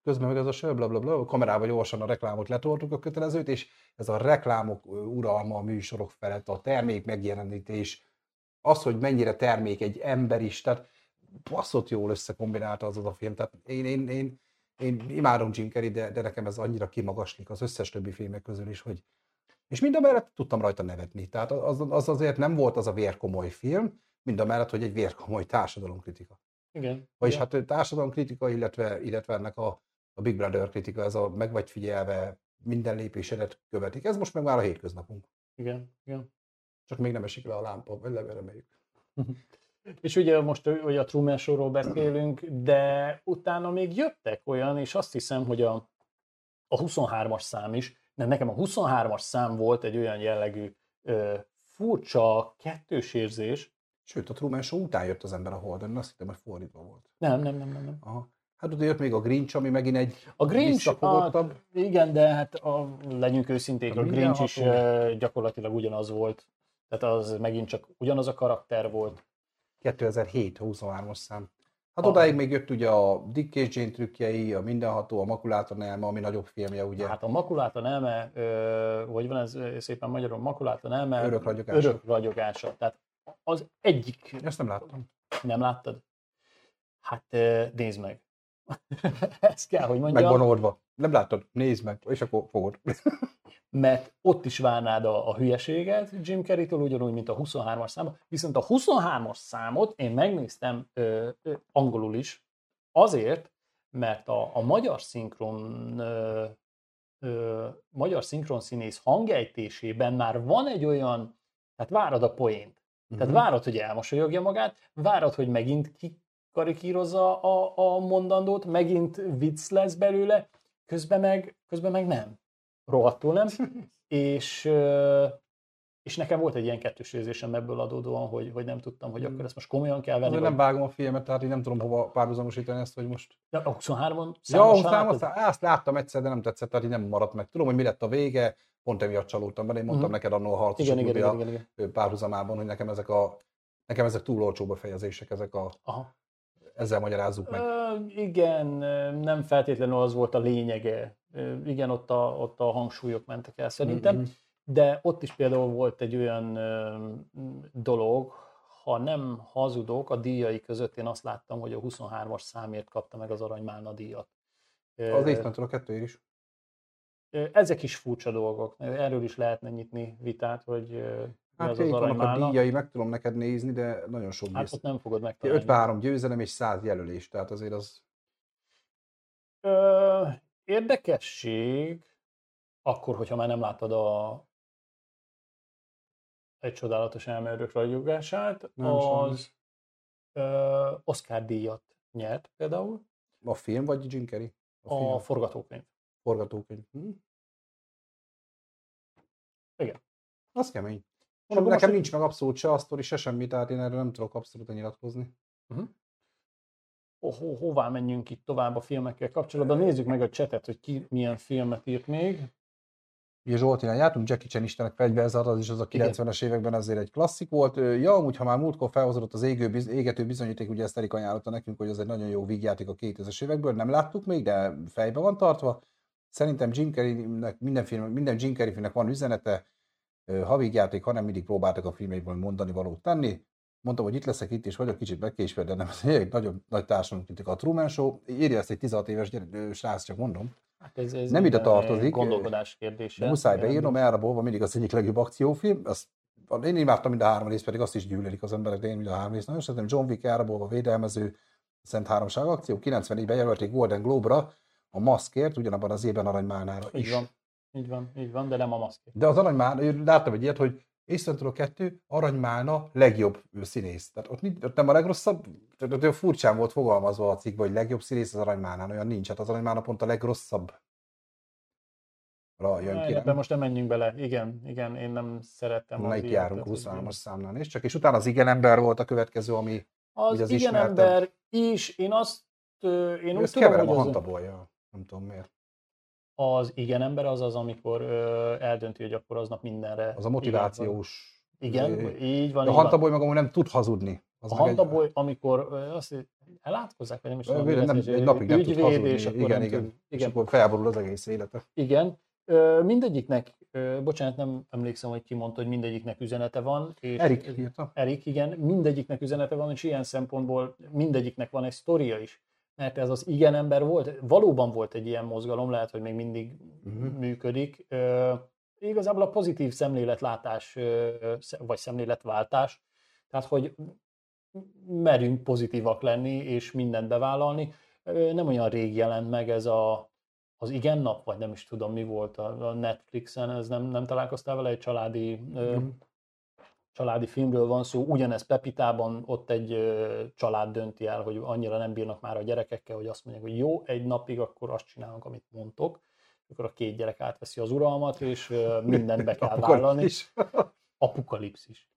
közben meg ez a sör, bla, bla, bla, kamerával gyorsan a reklámot letoltuk a kötelezőt, és ez a reklámok uralma a műsorok felett, a termék megjelenítés, az, hogy mennyire termék egy ember is, tehát baszott jól összekombinálta az az a film, tehát én, én, én, én imádom Jim Carrey, de, de nekem ez annyira kimagaslik az összes többi filmek közül is, hogy és mind a mellett tudtam rajta nevetni. Tehát az, az azért nem volt az a vérkomoly film, mind a mellett, hogy egy vérkomoly társadalomkritika. Igen. Vagyis igen. hát társadalomkritika, illetve, illetve ennek a, a Big Brother kritika, ez a meg vagy figyelve, minden lépésedet követik. Ez most meg már a hétköznapunk. Igen, igen. Csak még nem esik le a lámpa, vagy reméljük. (laughs) És ugye most hogy a Truman Show-ról beszélünk, de utána még jöttek olyan, és azt hiszem, hogy a, a 23-as szám is, de nekem a 23-as szám volt egy olyan jellegű ö, furcsa kettős érzés. Sőt, a Truman Show után jött az ember a Holden, azt hittem, hogy fordítva volt. Nem, nem, nem, nem. nem. Aha. Hát ugye jött még a Grinch, ami megint egy A Grinch, a, igen, de hát a, legyünk őszinték, a, a Grinch is gyakorlatilag ugyanaz volt. Tehát az megint csak ugyanaz a karakter volt. 2007 23-as szám. Hát a... odáig még jött ugye a Dick és Jane trükkjei, a Mindenható, a Makuláta Nelme, ami nagyobb filmje, ugye. Hát a Makuláta Nelme, ö, hogy van ez szépen magyarul, Makuláta Nelme, örök ragyogása. Örök ragyogása. Tehát az egyik... Ezt nem láttam. Nem láttad? Hát nézd meg. (laughs) Ezt kell, hogy mondjam. Meg van oldva. Nem láttad? Nézd meg, és akkor fogod. (laughs) mert ott is várnád a, a hülyeséget Jim Carrey-től, ugyanúgy, mint a 23-as számot. Viszont a 23-as számot én megnéztem ö, ö, angolul is, azért, mert a, a magyar szinkron ö, ö, magyar szinkron színész hangjejtésében már van egy olyan, tehát várod a poént. Uh-huh. Tehát mhm. várod, hogy elmosolyogja magát, várod, hogy megint kikarikírozza a, a mondandót, megint vicc lesz belőle, közben meg, közben meg nem rohadtul nem, (laughs) és, és nekem volt egy ilyen kettős érzésem ebből adódóan, hogy, hogy nem tudtam, hogy akkor ezt most komolyan kell venni. Vagy... nem vágom a filmet, tehát én nem tudom hova párhuzamosítani ezt, hogy most... Ja, a 23-on Ja, a 23 azt láttam egyszer, de nem tetszett, tehát így nem maradt meg. Tudom, hogy mi lett a vége, pont emiatt csalódtam benne, én mondtam uh-huh. neked annól a harcos igen, igen, igen, igen, igen. párhuzamában, hogy nekem ezek a nekem ezek túl olcsó befejezések, ezek a Aha ezzel magyarázzuk meg. Ö, igen, nem feltétlenül az volt a lényege. Igen, ott a, ott a hangsúlyok mentek el szerintem, mm-hmm. de ott is például volt egy olyan dolog, ha nem hazudok, a díjai között én azt láttam, hogy a 23-as számért kapta meg az Aranymálna díjat. Az észmentől a kettőért is. Ezek is furcsa dolgok. Erről is lehetne nyitni vitát, hogy Hát az, az vannak a díjai, meg tudom neked nézni, de nagyon sok Hát ott nem fogod megtalálni. 53 győzelem és 100 jelölés, tehát azért az... Ö, érdekesség, akkor, hogyha már nem láttad a egy csodálatos elmerők ragyogását, nem az ö, Oscar díjat nyert például. A film vagy Jim Carrey? A, a film. forgatókönyv. Forgatókönyv. Hm? Igen. Az kemény. Mondom, nekem nincs meg abszolút se a sztori, se semmi, tehát én erről nem tudok abszolút nyilatkozni. Uh-huh. Ho, hová menjünk itt tovább a filmekkel kapcsolatban? Nézzük meg a csetet, hogy ki milyen filmet írt még. Ugye Zsoltinál jártunk, Jackie Chan Istenek fegyverzat, az is az a 90-es években azért egy klasszik volt. Ja, amúgy, ha már múltkor felhozott az égő, égető bizonyíték, ugye ezt Erik ajánlotta nekünk, hogy ez egy nagyon jó vígjáték a 2000-es évekből, nem láttuk még, de fejbe van tartva. Szerintem Jim Carrey-nek minden, film, minden Jim Carrey filmnek van üzenete, havigjáték, hanem mindig próbáltak a filmekből mondani valót tenni. mondtam, hogy itt leszek, itt is vagyok, kicsit megkésve, de nem, ez (laughs) egy nagyon nagy társadalom kritika. A Truman Show, írja ezt egy 16 éves gyere, srác, csak mondom. Hát ez, ez Nem ide tartozik. Gondolkodás kérdése. De muszáj beírnom, elrabolva mindig az egyik legjobb akciófilm. Azt, én imádtam mind a három részt, pedig azt is gyűlölik az emberek, de én mind a három részt nagyon szeretem. John Wick elrabolva, védelmező, Szent Háromság akció. 94-ben jelölték Golden Globe-ra, a maszkért, ugyanabban az évben Aranymálnára is. van. Így van, így van, de nem a maszkért. De az Aranymálna, láttam egy ilyet, hogy Észrentől a kettő, Aranymálna legjobb színész. Tehát ott, ott nem a legrosszabb, tehát ott olyan furcsán volt fogalmazva a cikkben, hogy legjobb színész az Aranymálnán, olyan nincs. Hát az Aranymálna pont a legrosszabb. Ra jön ki, Ebben nem? most nem menjünk bele. Igen, igen, én nem szerettem Na, ilyet, járunk tehát, hogy- 23-as számnál is, csak és utána az igen ember volt a következő, ami Az, az igen ismertebb. ember is, én azt, én úgy tudom, keverem a hogy az, hantabolja, nem tudom miért. Az igen ember az az, amikor ö, eldönti, hogy akkor aznap mindenre. Az a motivációs. Igen, Ö, így van. A hantaboly meg amúgy nem tud hazudni. Az A meg egy- hantaboly, amikor ö, azt elátkozzák, vagy nem is tudom, nem, egy napig nem tud hazudni. és akkor igen, igen. tud- És igen. akkor felborul az egész élete. Igen. Ö, mindegyiknek, ö, bocsánat, nem emlékszem, hogy ki mondta, hogy mindegyiknek üzenete van. És Erik írta. Erik, igen, mindegyiknek üzenete van, és ilyen szempontból mindegyiknek van egy sztoria is. Mert ez az igen ember volt, valóban volt egy ilyen mozgalom, lehet, hogy még mindig Mhm. működik. Ö, igazából a pozitív szemléletlátás, ö, vagy szemléletváltás, tehát, hogy merünk pozitívak lenni, és mindent bevállalni. Ö, Nem olyan rég jelent meg ez a, az igen nap, vagy nem is tudom mi volt a, a Netflixen, ez nem, nem találkoztál vele, egy családi ö, Mhm. Családi filmről van szó, ugyanez Pepitában ott egy család dönti el, hogy annyira nem bírnak már a gyerekekkel, hogy azt mondják, hogy jó, egy napig akkor azt csinálunk, amit mondtok, akkor a két gyerek átveszi az uralmat, és mindent be kell vállalni. is. Apokalipszis.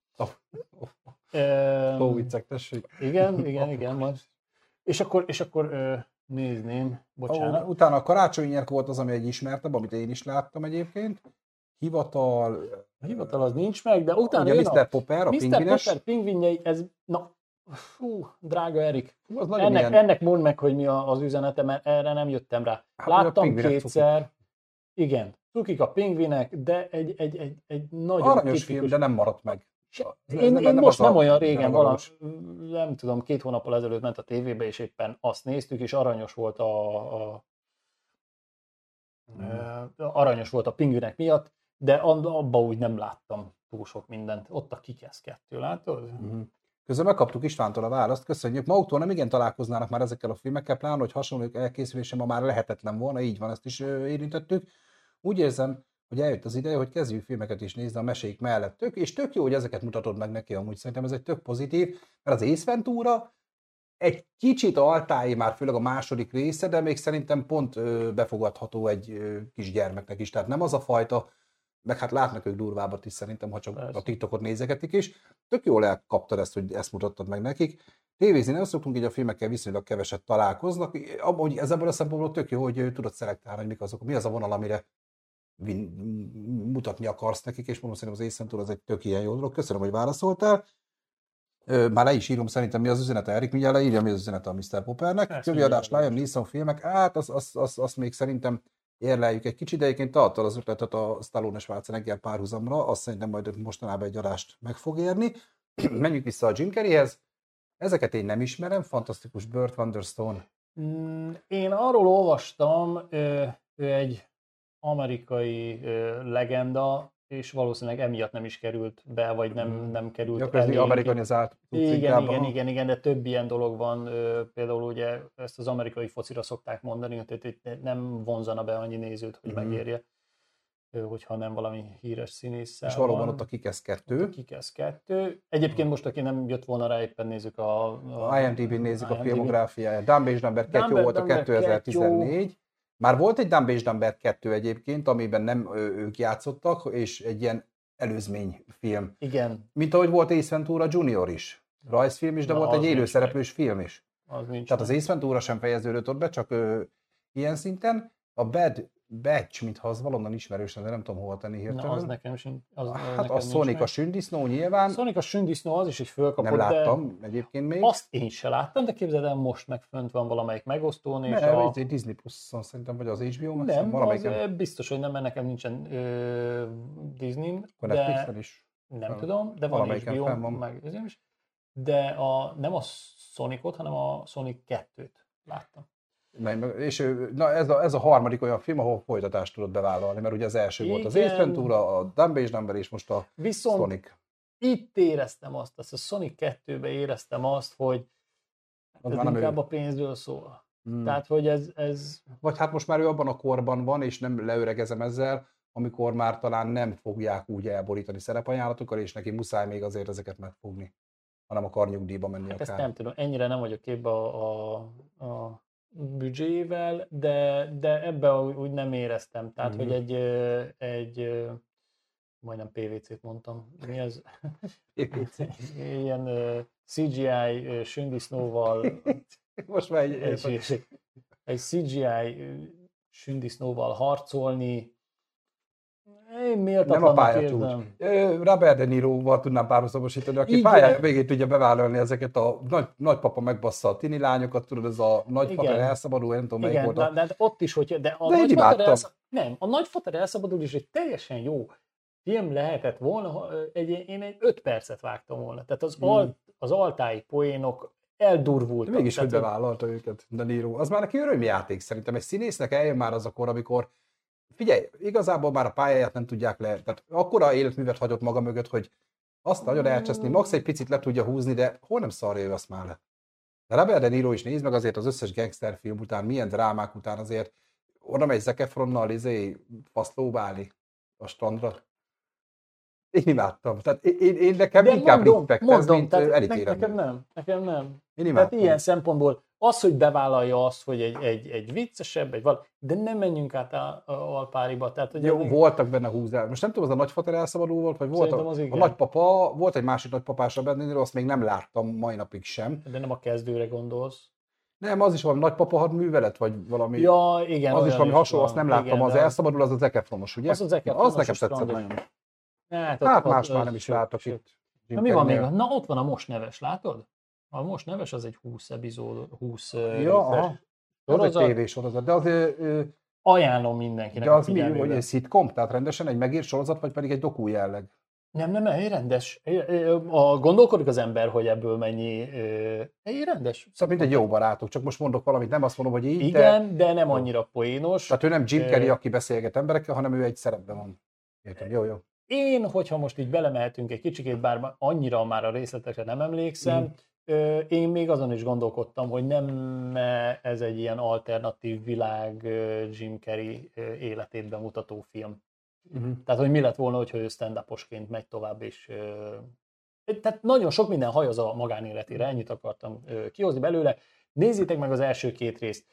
Viccek, tessék. igen, igen, igen, majd. És akkor, és akkor nézném, bocsánat. Ó, Utána a karácsonyi nyerk volt az, ami egy ismertebb, amit én is láttam egyébként. Hivatal, A hivatal az nincs meg, de utána ugye jön Mr. a Popper, a Mr. pingvines. Popper pingvinjei, ez, na, fú, drága Erik, Fú, az nagyon ennek, ilyen, ennek mondd meg, hogy mi a- az üzenete, mert erre nem jöttem rá. Hát, Láttam kétszer, igen, cukik a pingvinek, de egy, egy, egy, egy nagyon aranyos tipikus... film, de nem maradt meg. Én, én nem most nem olyan régen, valami, nem tudom, két hónappal ezelőtt ment a tévébe, és éppen azt néztük, és aranyos volt a, a Ö, aranyos volt a pingvinek miatt, de ab- abba úgy nem láttam túl sok mindent. Ott a kikesz kettő, látod? Mhm. Közben megkaptuk Istvántól a választ, köszönjük. Maguktól nem igen találkoznának már ezekkel a filmekkel, pláne, hogy hasonlók elkészülése ma már lehetetlen volna, így van, ezt is érintettük. Úgy érzem, hogy eljött az ideje, hogy kezdjük filmeket is nézni a mesék mellett. Tök, és tök jó, hogy ezeket mutatod meg neki, amúgy szerintem ez egy tök pozitív, mert az Ace Ventura egy kicsit altái már, főleg a második része, de még szerintem pont befogadható egy kis gyermeknek is. Tehát nem az a fajta, meg hát látnak ők durvábbat is szerintem, ha csak Persze. a TikTokot nézegetik is. Tök jól elkaptad ezt, hogy ezt mutattad meg nekik. Tévézni nem szoktunk, így a filmekkel viszonylag keveset találkoznak. Amúgy ez ebből a szempontból tök jó, hogy tudod szelektálni, hogy mik azok, mi az a vonal, amire vin, mutatni akarsz nekik, és mondom, szerintem az Ventura az egy tök ilyen jó dolog. Köszönöm, hogy válaszoltál. Már le is írom szerintem, mi az üzenete, Erik, mindjárt leírja, mi az üzenete a Mr. Poppernek. Köviadás, mindjárt. Liam Neeson filmek, hát azt az, az, az még szerintem érleljük egy kicsit, de egyébként te adtad az ötletet a Stallone Schwarzenegger párhuzamra, azt szerintem majd mostanában egy adást meg fog érni. (clears throat) Menjünk vissza a Jim Carreyhez. Ezeket én nem ismerem, fantasztikus Burt Wonderstone. Mm, Én arról olvastam, ő egy amerikai ö, legenda, és valószínűleg emiatt nem is került be, vagy nem, Mm. nem került közli elénk. amerikanizált. Igen, igen, igen, igen, de több ilyen dolog van, például ugye ezt az amerikai focira szokták mondani, hogy nem vonzana be annyi nézőt, hogy Mhm. megérje, hogyha nem valami híres színésszel És valóban van. ott a Kikesz Ott 2. a Kikesz kettő. Egyébként most, aki nem jött volna rá, éppen nézzük a... A IMDb-n nézzük a IMDb-n. filmográfiáját. Dumb és Dumber 2 Dumb- volt a Dumber 2014. Már volt egy Dumb és Dumber 2 egyébként, amiben nem ők játszottak, és egy ilyen előzményfilm. Igen, Mint ahogy volt Ace Ventura Junior is. Rajzfilm is, de Na, volt az egy élőszereplős film is. az nincs. Tehát az meg. Ace Ventura sem fejeződött ott be, csak ö, ilyen szinten. A Bad Batch, mintha az valonnan ismerős lenne, nem tudom hova tenni Na, hirtelen. az nekem sincs. Az, hát nekem a Sonic a sündisznó nyilván. Sonic a sündisznó az is egy fölkapott, nem de láttam egyébként még. azt én se láttam, de képzeld el, most meg fönt van valamelyik megosztón, és Nem, a... Disney Plus-on szerintem, vagy az HBO, Max-on, Nem, az valamelyiken. ö, biztos, hogy nem, mert nekem nincsen ö, Disney, Akkor de is. nem Fel- tudom, de van HBO, van. meg is. de a, nem a Sonicot, hanem a Sonic 2-t láttam. Meg- És ő- na ez, a, ez a harmadik olyan film, ahol folytatást tudod bevállalni, mert ugye az első volt az Igen. Ace Ventura, a Dumb és Dumber, és most a Viszont Sonic. itt éreztem azt, azt a Sonic 2-ben éreztem azt, hogy Az ez nem ő. inkább a pénzről szól. Hmm. Tehát, hogy ez, ez Vagy hát most már ő abban a korban van, és nem leöregezem ezzel, amikor már talán nem fogják úgy elborítani szerepajánlatokkal, és neki muszáj még azért ezeket megfogni, hanem akar nyugdíjba menni hát ezt akár. nem tudom, ennyire nem vagyok képbe a, a, a büdzsével, de, de ebbe úgy nem éreztem. Tehát, Mhm. hogy egy, ö, egy ö, majdnem PVC-t mondtam. Mi az? (laughs) Ilyen ö, CGI sündisznóval (laughs) Most már egy, egy, egy, egy CGI sündisznóval harcolni. Én nem a. Ö, Robert De Niroval tudnám párhuzamosítani, aki Igen. pályája végén tudja bevállalni ezeket a nagy, nagypapa megbassza a tini lányokat, tudod, ez a nagyfater Igen. elszabadul, nem tudom melyik Igen, a... de, de ott is, hogy de a De én nagyfater nem, a nagyfater elszabadul is egy teljesen jó film lehetett volna, egy, én egy öt percet vágtam volna. Tehát az, Hmm. al, az altái poénok eldurvultak. De mégis, hogy bevállalta őket, De Niro. Az már neki örömjáték szerintem. Egy színésznek eljön már az a kor, amikor figyelj, igazából már a pályáját nem tudják le. Tehát akkora életművet hagyott maga mögött, hogy azt nagyon elcseszni, max egy picit le tudja húzni, de hol nem szarja ő azt már le. De Robert De Niro is nézd meg azért az összes gangsterfilm után, milyen drámák után azért oda megy Zac Efronnal izé, faszlóbálni a strandra. Én imádtam. Tehát én, én, én nekem de inkább mondom, respect ez, mondom, mint tehát ö, ne, nekem nem, nekem nem. Én Tehát imádtam. ilyen szempontból az, hogy bevállalja azt, hogy egy, egy, egy viccesebb, egy val, de nem menjünk át a, a Alpáriba. Tehát, hogy Jó, ennek- voltak benne húzás. Most nem tudom, az a nagyfater elszabadul volt, vagy volt a, a nagypapa, volt egy másik nagypapás a bennéről, azt még nem láttam mai napig sem. de nem a kezdőre gondolsz. Nem, az is valami nagypapa művelet, vagy valami. Ja, igen. az is valami hasonló, azt nem láttam, Igen, az de elszabadul, az az Ekefronos, ugye? Az az Zac Na, Efronos az nekem tetszett nagyon. Hát, Hát más már nem is látok itt. Na mi van még? Na ott van a Most Neves, látod? A Most Neves az egy 20 epizód, 20 ö, Carrey-nél. Ja, aha. Az egy sorozat. tévésorozat, de az, ö, ö, Ajánlom mindenkinek de az mi, hogy egy szitkom, tehát rendesen egy megírt sorozat, vagy pedig egy doku jelleg? Nem, nem, egy rendes. A, gondolkodik az ember, hogy ebből mennyi... Egy rendes. Szóval mint egy jó barátok, csak most mondok valamit, nem azt mondom, hogy így, de... Igen, de nem annyira poénos. Tehát ő nem Jim Carrey, aki beszélget emberekkel, hanem ő egy szerepben van. Értem, jó, jó. Én, hogyha most így belemehetünk egy kicsikét, bár annyira már a részletekre nem emlékszem, Mm. Én még azon is gondolkodtam, hogy nem ez egy ilyen alternatív világ Jim Carrey életét bemutató film. Uh-huh. Tehát, hogy mi lett volna, hogyha ő stand megy tovább, és tehát nagyon sok minden hajaz a magánéletére, ennyit akartam kihozni belőle. Nézzétek meg az első két részt.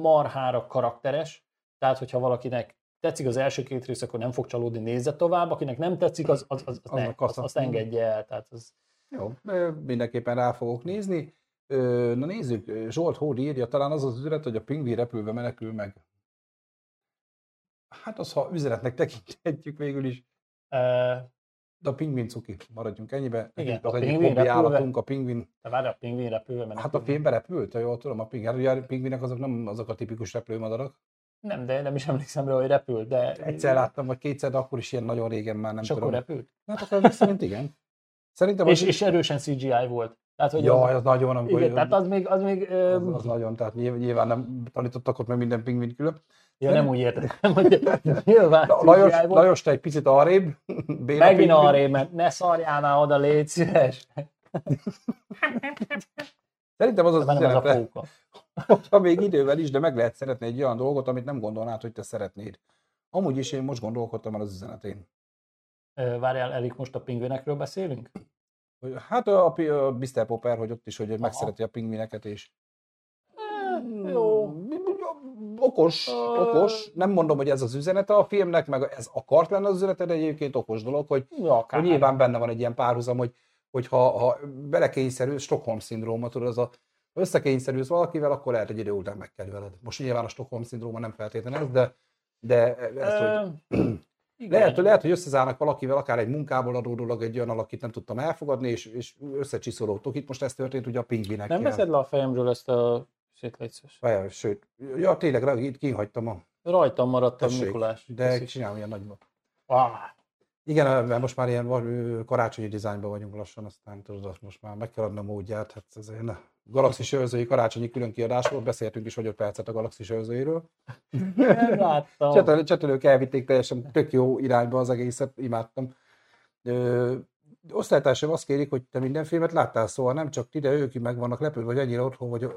Marhára karakteres, tehát hogyha valakinek tetszik az első két rész, akkor nem fog csalódni, nézze tovább, akinek nem tetszik, az, az, az, az ne, azt, azt engedje el. Tehát az, Jó, mindenképpen rá fogok nézni. Na nézzük, Zsolt Hódi írja, talán az az üzenet, hogy a pingvin repülve menekül meg. Hát az, ha üzenetnek tekinthetjük végül is, ö, de a pingvin cuki, maradjunk ennyibe. Igen, az a egyik hobbi repülve. állatunk, a pingvin. de várj, a pingvin repülve menekül. Hát a filmbe repült, jól tudom, a pingvin. Hát ugye a pingvinek azok nem azok a tipikus repülőmadarak. Nem, de nem is emlékszem rá, hogy repült, de... Egyszer láttam, vagy kétszer, de akkor is ilyen nagyon régen már nem És tudom. akkor repült? Hát akkor szerint igen. Szerintem És, az, és erősen CGI volt. Tehát, hogy Jaj, az, az nagyon, amikor igen, tehát az még, az még az, az nagyon, tehát nyilv- nyilván nem tanítottak ott meg minden pingvin külön. ja, nem úgy értettem, hogy (laughs) nyilván Lajos. Lajos, te egy picit arrébb. Béla Megint arrébb, mert ne szarjál már oda, légy szíves. (laughs) Szerintem az az nem az a fóka. (laughs) hogyha még idővel is, de meg lehet szeretni egy olyan dolgot, amit nem gondolnád, hogy te szeretnéd. Amúgy is én most gondolkodtam el az üzenetén. Várjál, Elik, most a pingvinekről beszélünk? Hát a, a, a Mr. Popper, hogy ott is, hogy megszereti a pingvineket, és Eh, Jó. okos, okos. Nem mondom, hogy ez az üzenete a filmnek, meg ez akart lenne az üzenete, de egyébként okos dolog, hogy, Ja, hogy nyilván benne van egy ilyen párhuzam, hogy, hogy ha, ha belekényszerül, Stockholm szindróma, tudod, az a összekényszerülsz valakivel, akkor lehet, hogy idő után meg kell veled. Most nyilván a Stockholm szindróma nem feltétlenül ez, de, de ez, hogy (clears throat) igen. lehet, hogy lehet, hogy összezárnak valakivel, akár egy munkából adódólag egy olyan alakit nem tudtam elfogadni, és, és összecsiszolódtok. Itt most ez történt ugye a pingvinekkel. Nem veszed le a fejemről ezt a. Várjál, Sőt, ja tényleg, itt kihagytam a Rajtam maradt a tessék, Mikulás. de Köszi. csinálom ilyen nagyban. Ah, Igen, mert most már ilyen karácsonyi dizájnban vagyunk lassan, aztán tudod, most már meg kell adni a módját. Hát ez ilyen Galaxis őrzői karácsonyi külön kiadás volt, beszéltünk is vagy 5 percet a Galaxis őrzőiről. Nem láttam. (laughs) Csetelő, csetelők elvitték teljesen tök jó irányba az egészet, imádtam. Ö, osztálytársaim azt kérik, hogy te minden filmet láttál, szóval nem csak ti, de ők meg vannak lepődve, hogy ennyire otthon vagy,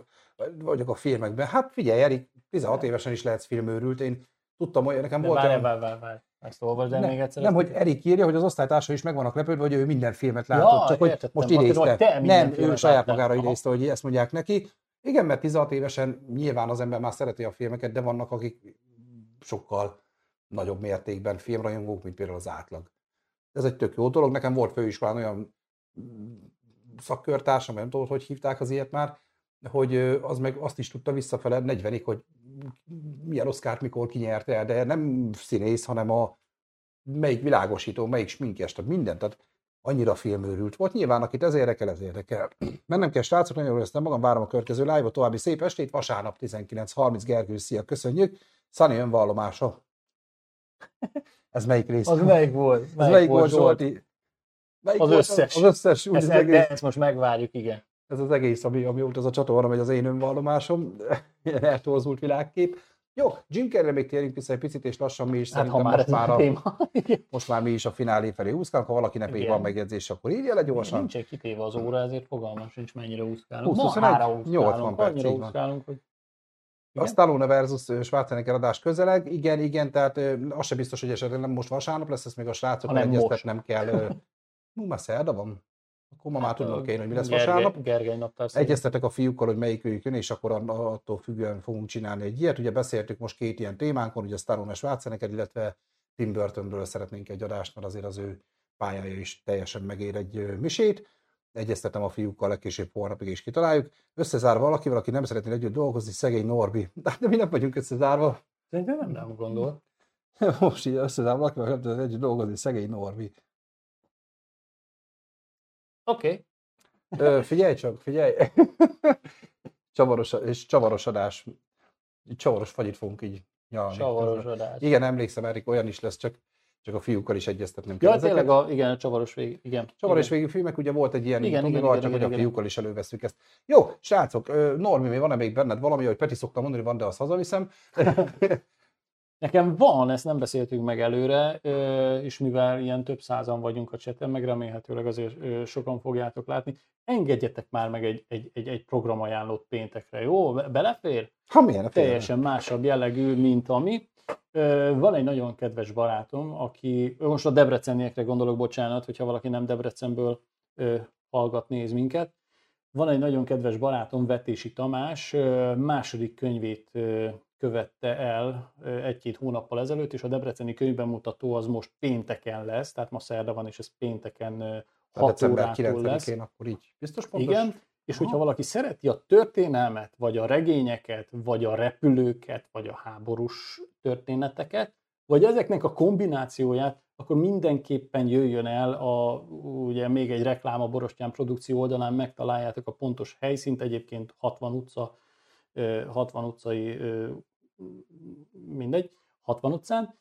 vagyok a filmekben. Hát figyelj, Erik, 16 évesen is lehetsz filmőrült, én tudtam, hogy nekem De volt várj, olyan... várj, várj, várj. Ezt olvasd el Nem, még egyszer. nem, hogy Erik írja, hogy az osztálytársai is meg vannak lepődve, hogy ő minden filmet látott, Ja, csak hogy értettem. most idézte. Nem, ő saját magára Aha. idézte, hogy ezt mondják neki. Igen, mert 16 évesen nyilván az ember már szereti a filmeket, de vannak, akik sokkal nagyobb mértékben filmrajongók, mint például az átlag. Ez egy tök jó dolog. Nekem volt főiskolán olyan szakkörtársam, nem tudod, hogy hívták az ilyet már, hogy az meg azt is tudta visszafele 40-ig, hogy milyen oszkárt mikor kinyerte el, de nem színész, hanem a melyik világosító, melyik sminkes, tehát mindent, tehát annyira filmőrült volt. Nyilván, akit ez érdekel, ez érdekel. (clears throat) Mennem kell, srácok, nagyon éreztem magam, várom a következő live további szép estét, vasárnap 19.30, Gergő, szia, köszönjük. Szani önvallomása. Ez melyik rész? Az melyik volt? ez melyik volt, Zsolti? Melyik Az volt összes. Az összes, úgy egész, de ezt most megvárjuk, igen. Ez az egész, ami, ami ott az a csatorna, vagy az én önvallomásom, (laughs) ilyen eltorzult világkép. Jó, Jim Carrey még térjünk vissza egy picit, és lassan mi is Hát szerintem már most már, a téma. Igen. (laughs) most már mi is a finálé felé úszkálunk, ha valakinek még Igen. van megjegyzés, akkor írja le gyorsan. Nincs egy kitéve az óra, ezért fogalmam sincs, mennyire úszkálunk. 20, Ma 21, hára úszkálunk, 80 perc, annyira így van. úszkálunk, hogy... A Stallone versus Schwarzenegger adás közeleg, igen, igen, tehát az sem biztos, hogy esetleg nem most vasárnap lesz, ezt még a srácokkal Hanem egyeztetnem kell. (laughs) Hú, már szerda van. Akkor ma már tudnom kéne, hogy mi lesz Gergely- vasárnap. Gergely naptár szerint. Egyeztetek a fiúkkal, hogy melyik őjük jön, és akkor attól függően fogunk csinálni egy ilyet. Ugye beszéltük most két ilyen témánkon, ugye Stallone és Schwarzenegger, illetve Tim Burtonről szeretnénk egy adást, mert azért az ő pályája is teljesen megér egy misét. Egyeztetem a fiúkkal, legkésőbb holnapig is kitaláljuk. Összezárva valakivel, aki nem szeretné együtt dolgozni, szegény Norbi. (laughs) De mi nem vagyunk összezárva. Szerintem nem, nem gondol. Most így összezárva valakivel, aki nem tud együtt dolgozni, szegény Norbi. Oké. Ö, figyelj csak, figyelj. (laughs) csavaros, és csavaros adás. Csavaros fagyit fogunk így nyalni. Csavaros adás. Igen, emlékszem, Erik, olyan is lesz, csak, csak a fiúkkal is egyeztetnem kell. Ja, ezeket. tényleg, a, igen, a csavaros vég. Igen. Csavaros igen. végű filmek, ugye volt egy ilyen Igen, igen, igen, igen, csak igen, hogy a fiúkkal is előveszünk ezt. Jó, srácok, Normi, mi van-e még benned valami, hogy Peti szoktam mondani, van, de azt hazaviszem. (laughs) Nekem van, ezt nem beszéltünk meg előre, és mivel ilyen több százan vagyunk a cseten, meg remélhetőleg azért sokan fogjátok látni, engedjetek már meg egy, egy, egy, egy programajánlót péntekre, jó? Be- Belefér? Ha milyen a Teljesen másabb jellegű, mint ami. Van egy nagyon kedves barátom, aki, most a debreceniekre gondolok, bocsánat, hogyha valaki nem Debrecenből hallgat, néz minket. Van egy nagyon kedves barátom, Vetési Tamás, második könyvét követte el egy-két hónappal ezelőtt, és a Debreceni könyvbemutató az most pénteken lesz, tehát ma szerda van, és ez pénteken ö, A 6 december órától lesz. 9-én, akkor így. Biztos pontos? Igen, és hogyha valaki szereti a történelmet, vagy a regényeket, vagy a repülőket, vagy a háborús történeteket, vagy ezeknek a kombinációját, akkor mindenképpen jöjjön el a, ugye még egy reklám a Borostyán produkció oldalán, megtaláljátok a pontos helyszínt, egyébként 60 utca, 60 utcai, mindegy, 60 utcán,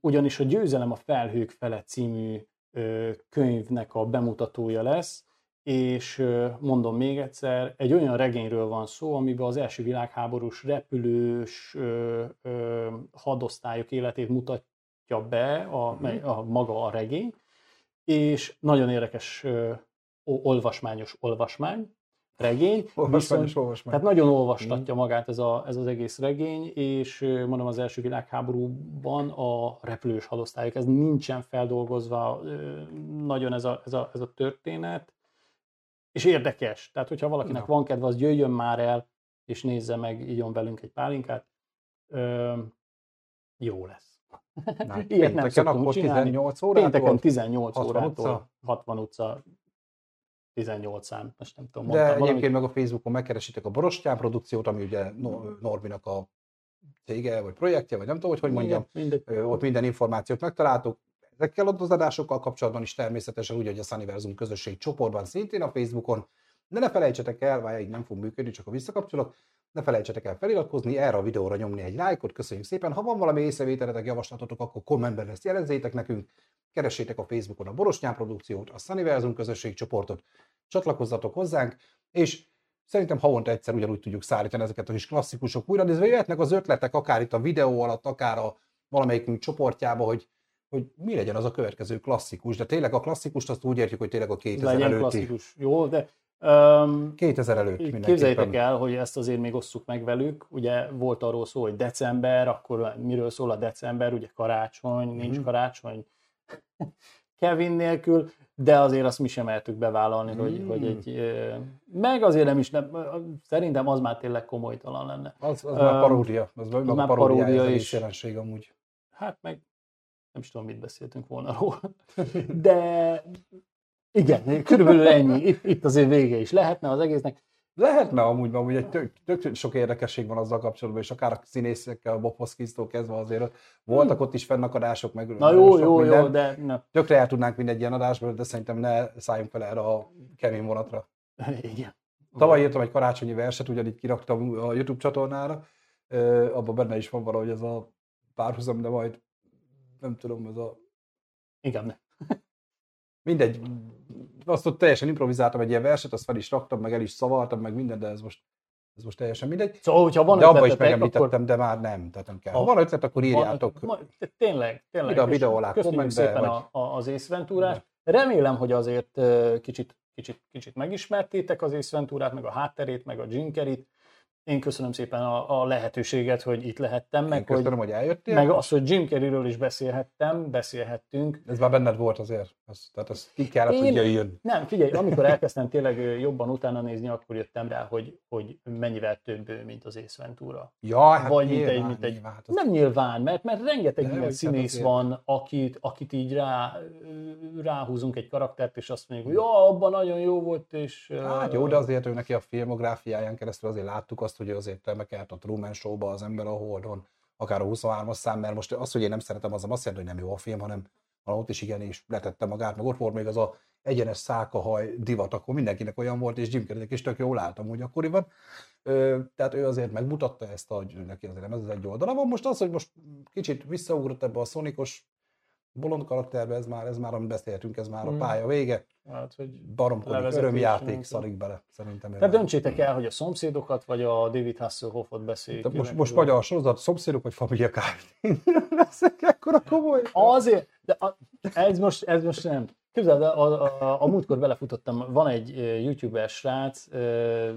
ugyanis a Győzelem a felhők fele című könyvnek a bemutatója lesz, és mondom még egyszer, egy olyan regényről van szó, amiben az első világháborús repülős ö, ö, hadosztályok életét mutatja be a, mely- a maga a regény, és nagyon érdekes ö, olvasmányos olvasmány, regény, Olvasmány viszont- olvasmány. tehát nagyon olvastatja magát ez, a, ez az egész regény, és mondom az első világháborúban a repülős hadosztályok, ez nincsen feldolgozva nagyon ez a, ez a, ez a történet, és érdekes. Tehát, hogyha valakinek Na. van kedve, az jöjjön már el, és nézze meg, igyon velünk egy pálinkát. Ö, jó lesz. Na, (laughs) Ilyet nem szoktunk csinálni. 18 órától. Pénteken 18 60 órától, utca? 60 utca, 18 szám, most nem tudom, De mondtam valamit. egyébként meg a Facebookon megkeresitek a Borostyán produkciót, ami ugye Nor- Norbinak a cége, vagy projektje, vagy nem tudom, hogy hogy mondjam. Mindegy. Ott minden információt megtaláltok. Ezekkel az adásokkal kapcsolatban is természetesen úgy, hogy a Sunniversum közösség csoportban szintén a Facebookon. De ne felejtsetek el, vagy így nem fog működni, csak a visszakapcsolok. ne felejtsetek el feliratkozni, erre a videóra nyomni egy lájkot, köszönjük szépen. Ha van valami észrevételetek, javaslatotok, akkor kommentben ezt jelezzétek nekünk. Keressétek a Facebookon a Borosnyán produkciót, a Sunnyverzum közösségcsoportot, csatlakozzatok hozzánk, és szerintem havonta egyszer ugyanúgy tudjuk szállítani ezeket a kis klasszikusok újra, nézve jöhetnek az ötletek akár itt a videó alatt, akár a valamelyikünk csoportjába, hogy hogy mi legyen az a következő klasszikus, de tényleg a klasszikust azt úgy értjük, hogy tényleg a 2000 Legyen előtti. klasszikus. Jó, de um, 2000 előtt mindenképpen. Képzeljétek el, hogy ezt azért még osszuk meg velük. Ugye volt arról szó, hogy december, akkor miről szól a december, ugye karácsony, nincs Mhm. karácsony Kevin nélkül, de azért azt mi sem mertük bevállalni, hogy, Mm. hogy egy, meg azért nem is, nem, szerintem az már tényleg komolytalan lenne. Az, az Öm, már paródia, az, az már paródia, paródia is jelenség amúgy. Hát meg nem is tudom, mit beszéltünk volna róla. De igen, körülbelül ennyi. Itt, itt azért vége is lehetne az egésznek. Lehetne amúgy, mert amúgy egy tök, tök sok érdekesség van azzal kapcsolatban, és akár a színészekkel, a Bob Hoskins-tól kezdve azért voltak ott is fennakadások, meg Hmm. Na jó, jó, minden. jó, de na, Tökre el tudnánk mindegy ilyen adásból, de szerintem ne szálljunk fel erre a kemény vonatra. (laughs) igen. Tavaly írtam egy karácsonyi verset, ugyanígy kiraktam a YouTube csatornára, abban benne is van valahogy ez a párhuzam, de majd nem tudom, ez a Igen. mindegy, azt ott teljesen improvizáltam egy ilyen verset, azt fel is raktam, meg el is szavaltam, meg minden, de ez most, ez most teljesen mindegy. Szóval, hogyha van de abban is megemlítettem, akkor de már nem, tehát nem kell. Ha Ha- van ötlet, akkor van- írjátok. ma- Tényleg, tényleg. Ide a videó alá kommentbe, szépen vagy- a, a, az észventúrát. Remélem, hogy azért kicsit, kicsit, kicsit megismertétek az észventúrát, meg a hátterét, meg a Jinkerit. Én köszönöm szépen a, a lehetőséget, hogy itt lehettem, Én meg, hogy, köszönöm, hogy eljöttél. meg az, hogy Jim Carreyről is beszélhettem, beszélhettünk. Ez már benned volt azért. Ez, tehát ez ki kellett, Én- hogy jöjjön. Nem, figyelj, amikor elkezdtem tényleg jobban utána nézni, akkor jöttem rá, hogy, hogy mennyivel több, mint az Észventúra. Ja, hát Vagy mint nyilván, egy, mint egy nyilván, hát az- Nem nyilván, mert, mert rengeteg ilyen hogy színész hát azért- van, akit, akit így rá, ráhúzunk egy karaktert, és azt mondjuk, hogy ja, abban nagyon jó volt, és... Hát jó, de azért ő neki a filmográfiáján keresztül azért láttuk azt, hogy azért remekelt a Truman Show-ba az ember a Holdon, akár a 23-as szám, mert most az, hogy én nem szeretem, az nem azt jelenti, hogy nem jó a film, hanem ott is igenis letette magát, meg ott volt még az a egyenes szálkahaj divat, akkor mindenkinek olyan volt, és Jim Carreynek is tök jól álltam úgy akkoriban. Tehát ő azért megmutatta ezt, hogy neki azért nem ez az egy oldala van. Most az, hogy most kicsit visszaugrott ebbe a szonikos bolond karakterbe, ez már, ez már, amit beszéltünk, ez már a Mm. pálya vége. Hát, hogy... Baromkodik, örömjáték szarik bele, szerintem. Tehát döntsétek el, hogy a szomszédokat, vagy a David Hasselhoffot beszéljük. Tehát most, most magyar sorozat, szomszédok vagy familia kávét. (laughs) Leszek ekkora komoly. Azért, de a, ez, most, ez most nem. Képzeld, a, a, a, a múltkor belefutottam, van egy youtuber srác, ö,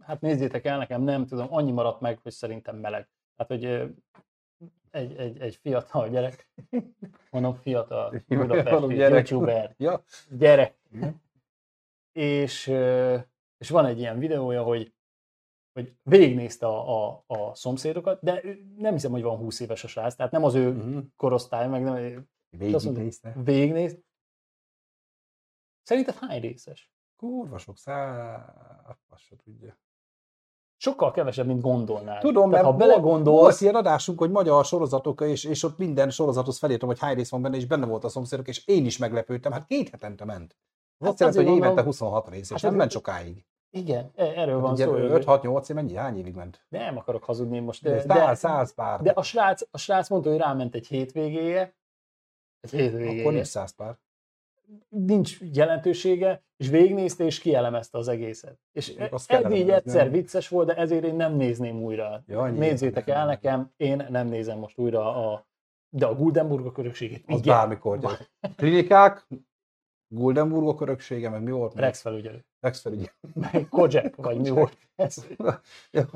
hát nézzétek el, nekem nem tudom, annyi maradt meg, hogy szerintem meleg. Hát, hogy egy, egy, egy fiatal gyerek, mondom fiatal, budapesti gyerek. youtuber, Ja, gyerek, és, és van egy ilyen videója, hogy hogy végignézte a, a, a szomszédokat, de nem hiszem, hogy van 20 éves a srác, tehát nem az ő Mhm. korosztály, meg nem, végignézte. végignéz. Szerinted hány részes? Kurva sok szá... Azt se tudja. Sokkal kevesebb, mint gondolnál. Tudom, Tehát, mert ha volt belegondolsz, ilyen adásunk, hogy magyar sorozatok, és, és ott minden sorozathoz felírtam, hogy hány rész van benne, és benne volt a szomszédok, és én is meglepődtem. Hát két hetente ment. Hát azt jelenti, hogy évente mondom- 26 rész, és Hát nem ez- ment sokáig. igen, e- erről van Ugye szó. hogy- 5-6-8 év, mennyi? Hány évig ment? Nem akarok hazudni most, De, de, száz, de, száz pár. de a, srác, a srác mondta, hogy ráment egy hétvégéje, egy hétvégéje. Akkor nincs száz pár. nincs jelentősége, és végignézte, és kielemezte az egészet. És Mondjuk azt ez így egyszer vicces volt, de ezért én nem nézném újra. Ja, Nézzétek el nekem, én nem nézem most újra a de a Guldenburg örökségét. Az igen. bármikor gyerek. Klinikák, Guldenburgok öröksége, meg mi volt? Rex felügyelő. Rex felügyelő. Meg Kojak, vagy mi volt ez. (laughs) Meg,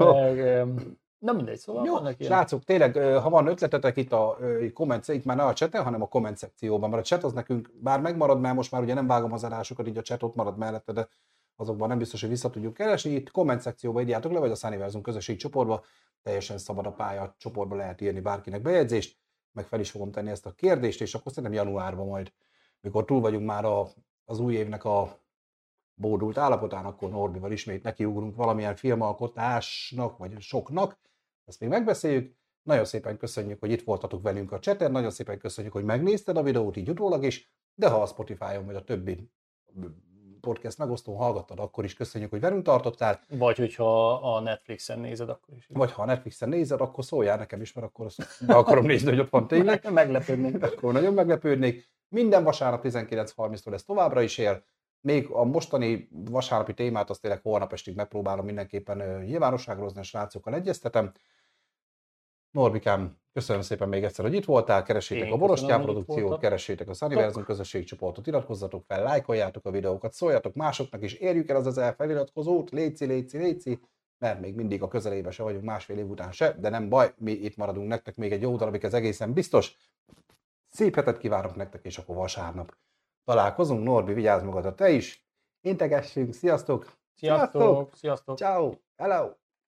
na mindegy, szóval Jó, vannak ilyen. srácok, tényleg, ha van ötletetek itt a komment, itt már ne a cseten, hanem a komment szekcióban, mert a chat az nekünk bár megmarad, mert most már ugye nem vágom az adásokat, így a chat ott marad mellette, de azokban nem biztos, hogy vissza tudjuk keresni. Itt komment szekcióba írjátok le, vagy a Sunnyversum közösség csoportba, teljesen szabad a pálya csoportba lehet írni bárkinek bejegyzést, meg fel is fogom tenni ezt a kérdést, és akkor szerintem januárban majd, mikor túl vagyunk már a, az új évnek a bódult állapotán, akkor Norbival ismét nekiugrunk valamilyen filmalkotásnak, vagy soknak, ezt még megbeszéljük. Nagyon szépen köszönjük, hogy itt voltatok velünk a chaten, nagyon szépen köszönjük, hogy megnézted a videót így utólag is, de ha a Spotify-on vagy a többi podcast megosztón hallgattad, akkor is köszönjük, hogy velünk tartottál. Vagy hogyha a Netflixen nézed, akkor is. Vagy ha a Netflixen nézed, akkor szóljál nekem is, mert akkor azt be akarom nézni, hogy ott van tényleg. (laughs) Meglepődnék. Akkor nagyon meglepődnék. Minden vasárnap 19.30-tól ez továbbra is él. Még a mostani vasárnapi témát azt tényleg holnap estig megpróbálom mindenképpen nyilvánosságra hozni, a srácokkal egyeztetem. Norbikám, köszönöm szépen még egyszer, hogy itt voltál, keresétek Én a Borostyán produkciót, keresétek a Sunniversum közösségcsoportot, iratkozzatok fel, lájkoljátok a videókat, szóljatok másoknak is, érjük el az ezer feliratkozót, léci, léci, léci, mert még mindig a közelébe se vagyunk, másfél év után se, de nem baj, mi itt maradunk nektek még egy jó darabig, ez egészen biztos. Szép hetet kívánok nektek, és akkor vasárnap találkozunk. Norbi, vigyázz magadra te is. Integessünk, sziasztok! Sziasztok! Sziasztok! Ciao! Hello!